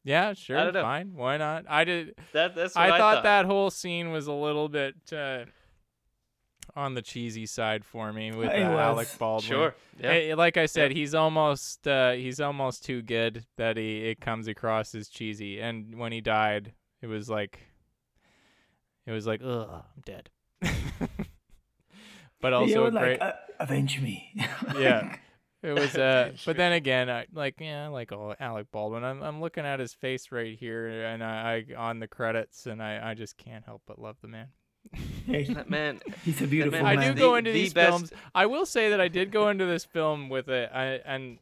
Yeah, sure. don't. Fine. Why not? I did. That that's what I I, thought, that whole scene was a little bit. Uh, on the cheesy side for me with uh, Alec. Baldwin. Sure. Yeah. Eh, like I said, he's almost uh, he's almost too good that he it comes across as cheesy. And when he died, it was like it was like ugh, I'm dead. but also were a great, like, uh, avenge me. yeah. It was uh, but then again, I like yeah, I like oh Alec Baldwin. I'm I'm looking at his face right here, and I, I on the credits, and I I just can't help but love the man. That man. he's a beautiful man- I man. do go into the these best- films. I will say that I did go into this film with a, a an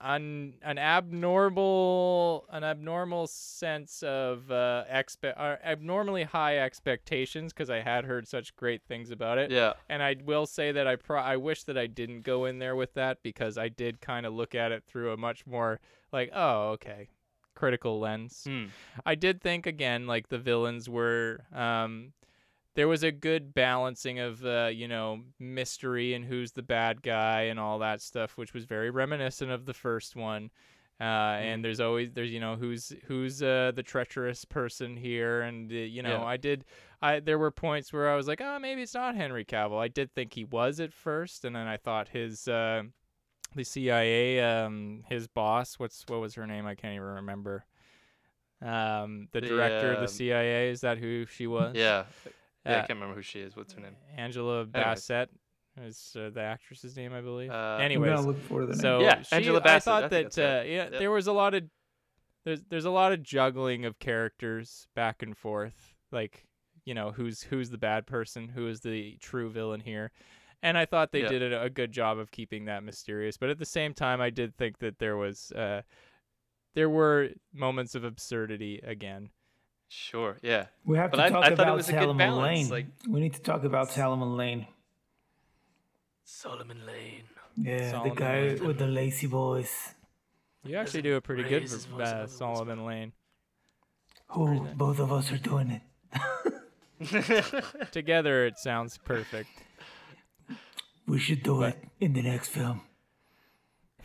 an an abnormal an abnormal sense of uh, expe- uh, abnormally high expectations because I had heard such great things about it. Yeah. And I will say that I pro- I wish that I didn't go in there with that because I did kind of look at it through a much more like oh okay critical lens. Hmm. I did think again, like the villains were. Um, there was a good balancing of, uh, you know, mystery and who's the bad guy and all that stuff, which was very reminiscent of the first one. Uh, and there's always there's you know who's who's uh, the treacherous person here, and uh, you know Yeah. I did I there were points where I was like, oh maybe it's not Henry Cavill. I did think he was at first, and then I thought his uh, the CIA um, his boss what's what was her name I can't even remember. Um, the director of um, the CIA is that who she was? Yeah. Yeah. I Uh, can't remember who she is. What's her name? Angela Bassett is uh, the actress's name, I believe. Uh, I'm Anyways, look for the name. so Yeah, she, Angela I Bassett, thought I think that that's right. uh, yeah, Yep. there was a lot of there's there's a lot of juggling of characters back and forth, like you know who's who's the bad person, who is the true villain here. And I thought they Yeah. did a, a good job of keeping that mysterious, but at the same time, I did think that there was uh, there were moments of absurdity again. Sure. Yeah. we have but to I- talk I thought it about was a good Lane. like- we need to talk about Solomon Lane. Solomon Lane. Yeah, Solomon the guy Lane. with the lazy voice. You actually do a pretty good raise his v- uh, Solomon Lane. Who both of us are doing it. Together, it sounds perfect. We should do it in the next film.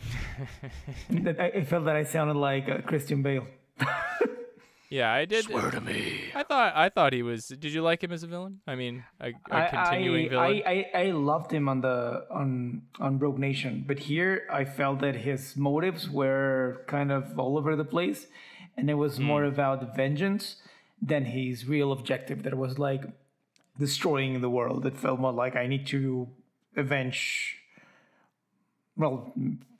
I, I felt that I sounded like uh, Christian Bale. Yeah, I did. Swear to me. I thought I thought he was. Did you like him as a villain? I mean, a, a continuing I, villain. I, I, I loved him on the on on Rogue Nation, but here I felt that his motives were kind of all over the place, and it was hmm. more about vengeance than his real objective. That was like destroying the world. It felt more like I need to avenge. Well,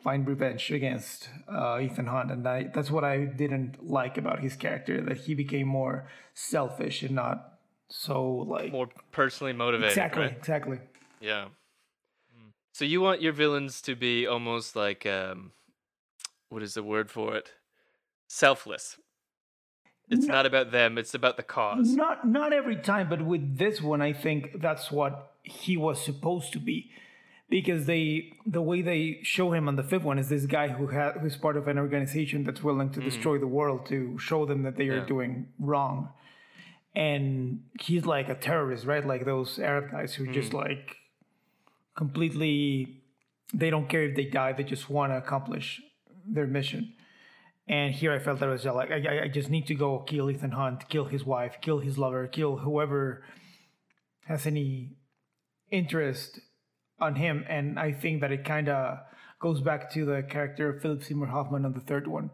find revenge against uh, Ethan Hunt, and I, that's what I didn't like about his character. That he became more selfish and not so like More personally motivated. Exactly, Right? exactly. Yeah. So you want your villains to be almost like um, what is the word for it? Selfless. It's No. not about them. It's about the cause. Not not every time, but with this one, I think that's what he was supposed to be, because they the way they show him on the fifth one is this guy who had who's part of an organization that's willing to mm. destroy the world to show them that they are Yeah. doing wrong, and he's like a terrorist, right? Like those Arab guys who just mm. like completely they don't care if they die; they just want to accomplish their mission. And here I felt that was like I- I just need to go kill Ethan Hunt, kill his wife, kill his lover, kill whoever has any interest on him. And I think that it kind of goes back to the character of Philip Seymour Hoffman on the third one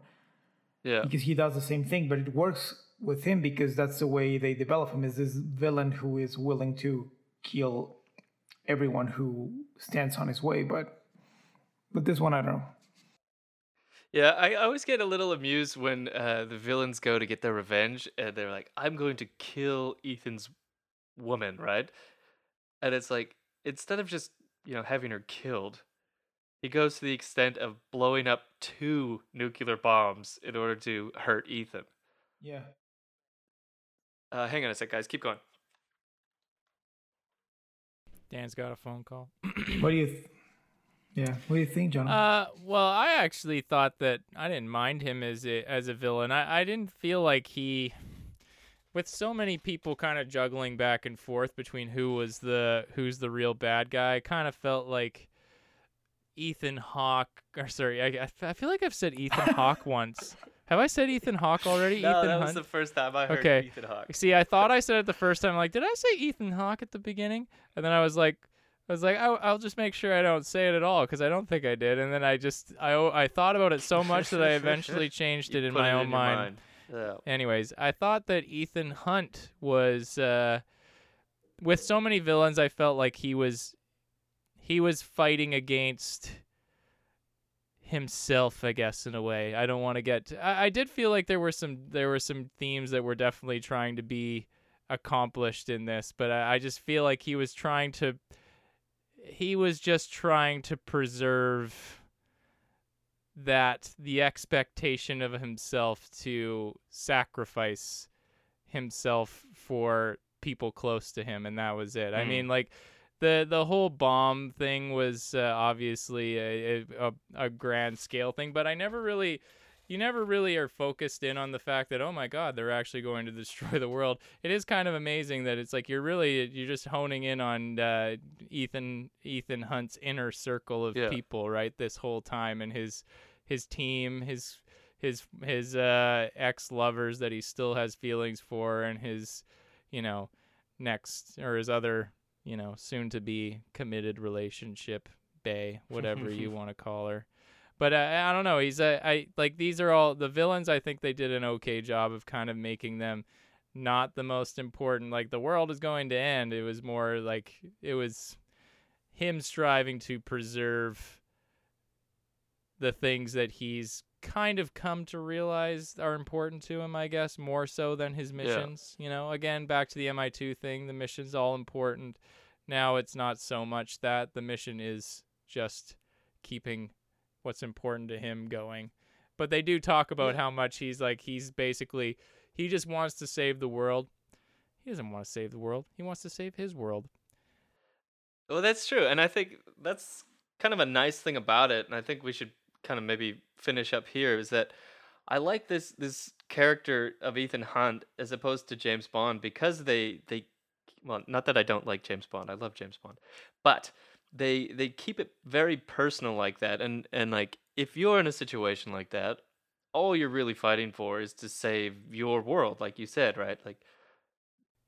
Yeah. because he does the same thing, but it works with him because that's the way they develop him. Is this villain who is willing to kill everyone who stands on his way? But with this one, I don't know. Yeah, I always get a little amused when uh, the villains go to get their revenge and they're like, I'm going to kill Ethan's woman, right? And it's like, instead of just, you know, having her killed, he goes to the extent of blowing up two nuclear bombs in order to hurt Ethan. Yeah. Uh, hang on a sec, guys. Keep going. Dan's got a phone call. What do you? Th- yeah. What do you think, John? Uh, well, I actually thought that I didn't mind him as a as a villain. I I didn't feel like he, with so many people kind of juggling back and forth between who was the who's the real bad guy. Kind of felt like Ethan Hawke, or sorry, I I feel like I've said Ethan Hawke once, Have I said Ethan Hawke already? no, Ethan that Hunt. was the first time I heard Okay. Ethan Hawke. See, I thought I said it the first time. Like, did I say Ethan Hawke at the beginning? And then I was like, I was like, I'll, I'll just make sure I don't say it at all because I don't think I did. And then I just, I, I thought about it so much that I eventually changed it in my it own in your mind. Yeah. Anyways, I thought that Ethan Hunt was, uh, with so many villains, I felt like he was, he was fighting against himself, I guess, in a way. I don't want to get. I, I did feel like there were some there were some themes that were definitely trying to be accomplished in this, but I, I just feel like he was trying to. He was just trying to preserve that the expectation of himself to sacrifice himself for people close to him and that was it. I Mm. mean like the the whole bomb thing was uh, obviously a, a a grand scale thing, but I never really you never really are focused in on the fact that oh my god they're actually going to destroy the world. It is kind of amazing that it's like you're really you're just honing in on uh, Ethan Ethan Hunt's inner circle of Yeah. people right this whole time and his his team his his his uh, ex lovers that he still has feelings for and his you know next or his other you know soon to be committed relationship bay whatever you want to call her but uh, I don't know. He's a I like these are all the villains. I think they did an okay job of kind of making them not the most important. Like the world is going to end. It was more like it was him striving to preserve the things that he's kind of come to realize are important to him, I guess, more so than his missions. You know, again, back to the MI2 thing, the mission's all important. Now it's not so much that the mission is just keeping what's important to him going. But they do talk about Yeah. how much he's like he's basically he just wants to save the world. He doesn't want to save the world. He wants to save his world. Well, that's true, and I think that's kind of a nice thing about it, and I think we should kind of maybe finish up here is that I like this this character of Ethan Hunt as opposed to James Bond because they they well, not that I don't like James Bond. I love James Bond. But they they keep it very personal like that and and like if you're in a situation like that, all you're really fighting for is to save your world like you said, right? Like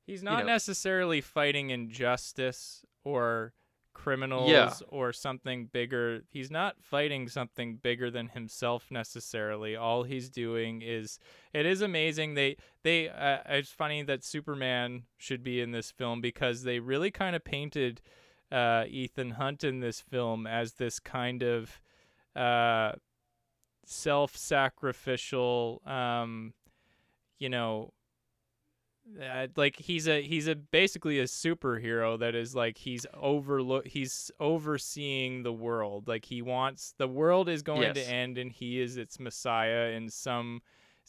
He's not know- necessarily fighting injustice or criminals or something bigger. He's not fighting something bigger than himself necessarily. All he's doing is it is amazing they they uh, it's funny that Superman should be in this film because they really kind of painted uh, Ethan Hunt in this film as this kind of uh, self-sacrificial um, you know uh, like he's a he's a basically a superhero that is like he's overlook he's overseeing the world like he wants the world is going Yes. to end and he is its messiah in some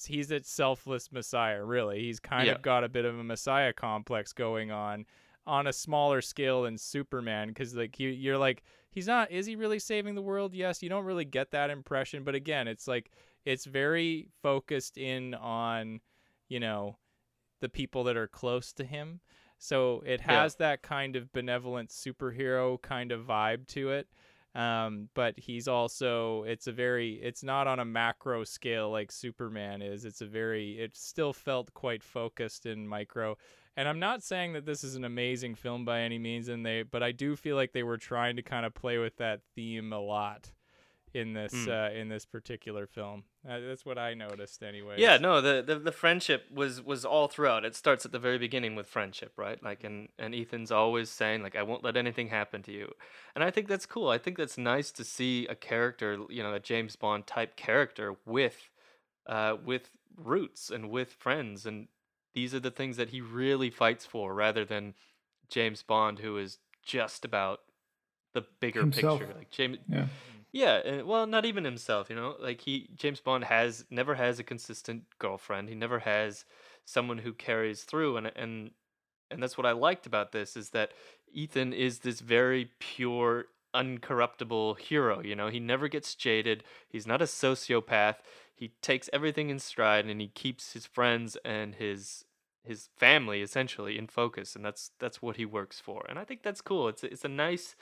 he's its selfless messiah really he's kind Yeah. of got a bit of a messiah complex going on on a smaller scale than superman because like you, you're like he's not is he really saving the world yes you don't really get that impression but again it's like it's very focused in on you know the people that are close to him. So it Yeah. has that kind of benevolent superhero kind of vibe to it. Um, but he's also it's a very it's not on a macro scale like Superman is. It's a very it still felt quite focused in micro. And I'm not saying that this is an amazing film by any means and they but I do feel like they were trying to kind of play with that theme a lot in this Mm. uh, in this particular film. Uh, that's what I noticed anyway. Yeah, no, the, the the friendship was was all throughout. It starts at the very beginning with friendship, right? Like and and Ethan's always saying like I won't let anything happen to you. And I think that's cool. I think that's nice to see a character, you know, a James Bond type character with uh with roots and with friends and these are the things that he really fights for rather than James Bond who is just about the bigger Himself. picture. Like James Yeah. yeah, and, well, not even himself, you know. Like he James Bond has never has a consistent girlfriend. He never has someone who carries through and and and that's what I liked about this is that Ethan is this very pure uncorruptible hero, you know. He never gets jaded. He's not a sociopath. He takes everything in stride and he keeps his friends and his his family essentially in focus and that's that's what he works for. And I think that's cool. It's a, it's a nice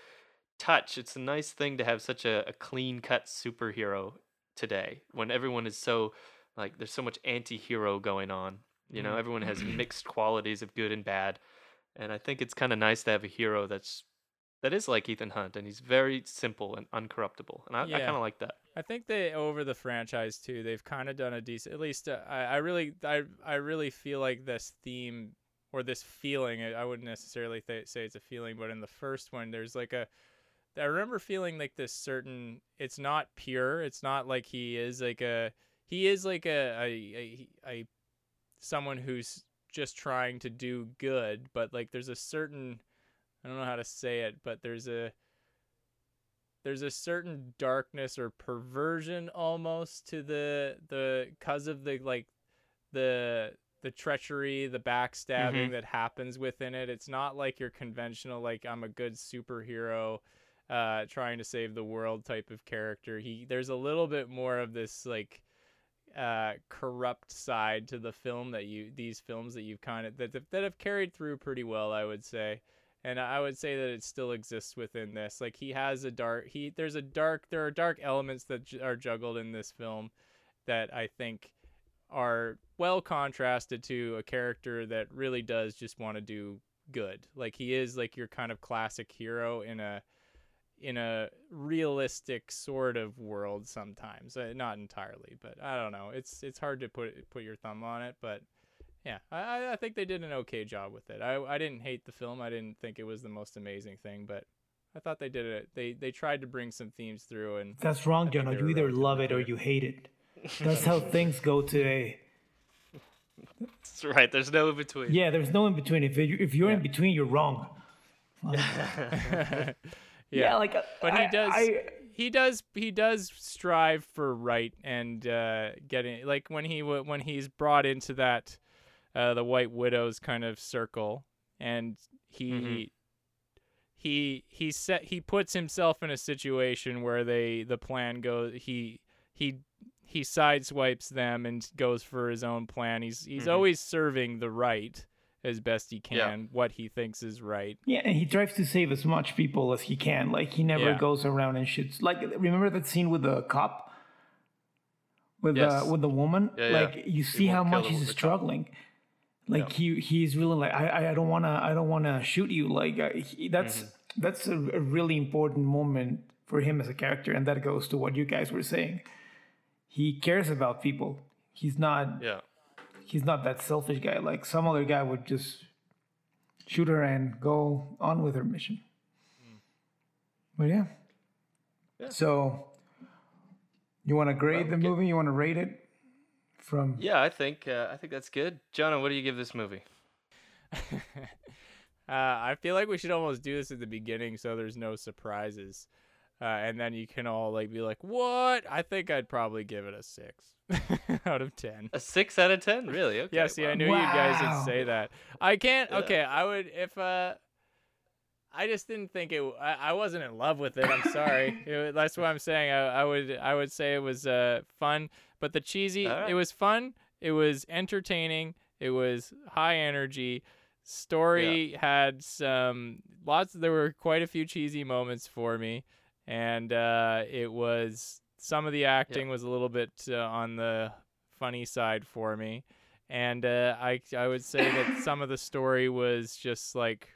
touch. It's a nice thing to have such a, a clean cut superhero today when everyone is so Like there's so much anti-hero going on. You know, everyone has mm-hmm. mixed qualities of good and bad, and I think it's kind of nice to have a hero that's that is like Ethan Hunt, and he's very simple and uncorruptible, and I, I kind of like that. I think they over the franchise too. They've kind of done a decent. At least uh, I, I really, I, I really feel like this theme or this feeling. I, wouldn't necessarily th- say it's a feeling, but in the first one, there's like a. I remember feeling like this certain. It's not pure. It's not like he is like a. He is like a a a, a someone who's just trying to do good, but like there's a certain. I don't know how to say it, but there's a there's a certain darkness or perversion almost to the the cuz of the like the the treachery, the backstabbing Mhm. that happens within it. It's not like your conventional like I'm a good superhero uh trying to save the world type of character. He there's a little bit more of this like uh corrupt side to the film that you these films that you've kind of that that have carried through pretty well, I would say and I would say that it still exists within this. Like he has a dark he there's a dark there are dark elements that j- are juggled in this film that I think are well contrasted to a character that really does just want to do good. Like he is like your kind of classic hero in a in a realistic sort of world sometimes. Uh, not entirely, but I don't know. It's it's hard to put put your thumb on it, but yeah, I, I think they did an okay job with it. I, I didn't hate the film. I didn't think it was the most amazing thing, but I thought they did it. They they tried to bring some themes through, and That's wrong, I think John. You were either love it or you hate it. That's how things go today. That's right. There's no in between. Yeah, there's no in between. If you, if you're in between, you're wrong. yeah. Yeah, like But he does- I, he does he does strive for right and uh, getting like when he when he's brought into that uh, the White Widow's kind of circle, and he Mhm. he he set he puts himself in a situation where they the plan goes he he he sideswipes them and goes for his own plan. He's he's Mhm. always serving the right as best he Yeah. can, what he thinks is right. Yeah, and he tries to save as much people as he can. Like he never Yeah. goes around and shoots. Like remember that scene with the cop, with Yes. the with the woman. Yeah, yeah. like you see how much he's struggling. cop. Like he he's really like I I- don't wanna I don't wanna shoot you. Like uh, he, that's Mm-hmm. that's a, a really important moment for him as a character, and that goes to what you guys were saying. He cares about people. He's not Yeah. he's not that selfish guy. Like some other guy would just shoot her and go on with her mission. But yeah. Yeah. So you want to grade the okay. movie? You want to rate it from? Yeah, I think uh, I think that's good. Jono, what do you give this movie? uh, I feel like we should almost do this at the beginning so there's no surprises. Uh, and then you can all like be like, "What?" I think I'd probably give it a six out of ten. A six out of ten, really? Okay. Yeah, see, I wow. knew you guys would say that. I can't. Yeah. Okay, I would if uh, I just didn't think it. I, I wasn't in love with it. I'm sorry. It that's what I'm saying. I, I would I would say it was uh fun, but the cheesy. Right. It was fun. It was entertaining. It was high energy. Story had some lots. There were quite a few cheesy moments for me, and uh, it was some of the acting was a little bit uh, on the funny side for me, and uh, I I would say that some of the story was just like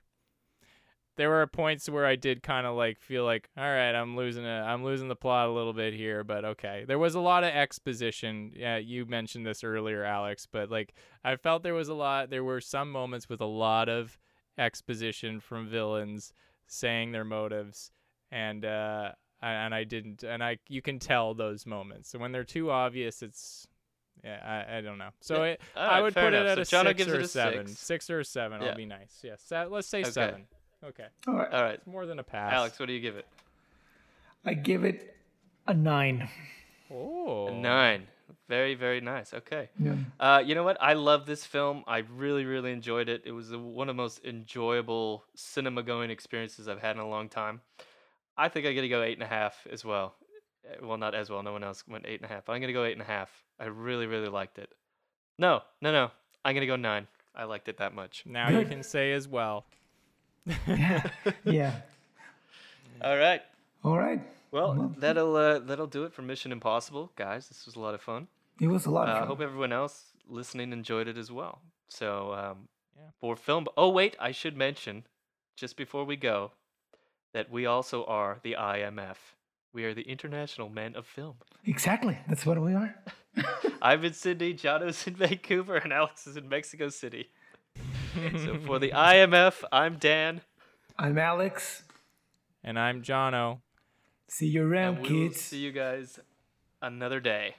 there were points where I did kind of like feel like all right I'm losing a I'm losing the plot a little bit here but okay there was a lot of exposition yeah you mentioned this earlier Alex but like I felt there was a lot there were some moments with a lot of exposition from villains saying their motives and uh and I didn't and I you can tell those moments so when they're too obvious it's yeah I, I don't know so Yeah. it, All I would put it enough. at a So Jono six or it a a seven six. six or seven Yeah. I'll be nice yeah se- let's say Okay. seven okay All right. All right, it's more than a pass Alex, what do you give it? I give it a nine. oh A nine. Very, very nice. Okay. Yeah. Uh, you know what? I love this film. I really, really enjoyed it. It was the, one of the most enjoyable cinema going experiences I've had in a long time. I think I'm gonna go eight and a half as well. Uh, Well, not as well. No one else went eight and a half. But I'm gonna go eight and a half. I really, really liked it. No, no, no. I'm gonna go nine. I liked it that much. now you can say as well yeah. yeah. All right. All right. Well, Well- that'll uh, that'll do it for Mission Impossible, guys. This was a lot of fun. It was a lot Uh, I hope everyone else listening enjoyed it as well. So, um, Yeah. for film. Oh, wait, I should mention just before we go that we also are the IMF. We are the International Men of Film. Exactly. That's what we are. I'm in Sydney, Jono's in Vancouver, and Alex is in Mexico City. so for the IMF, I'm Dan. I'm Alex. And I'm Jono. See you around, and we will kids. see you guys another day.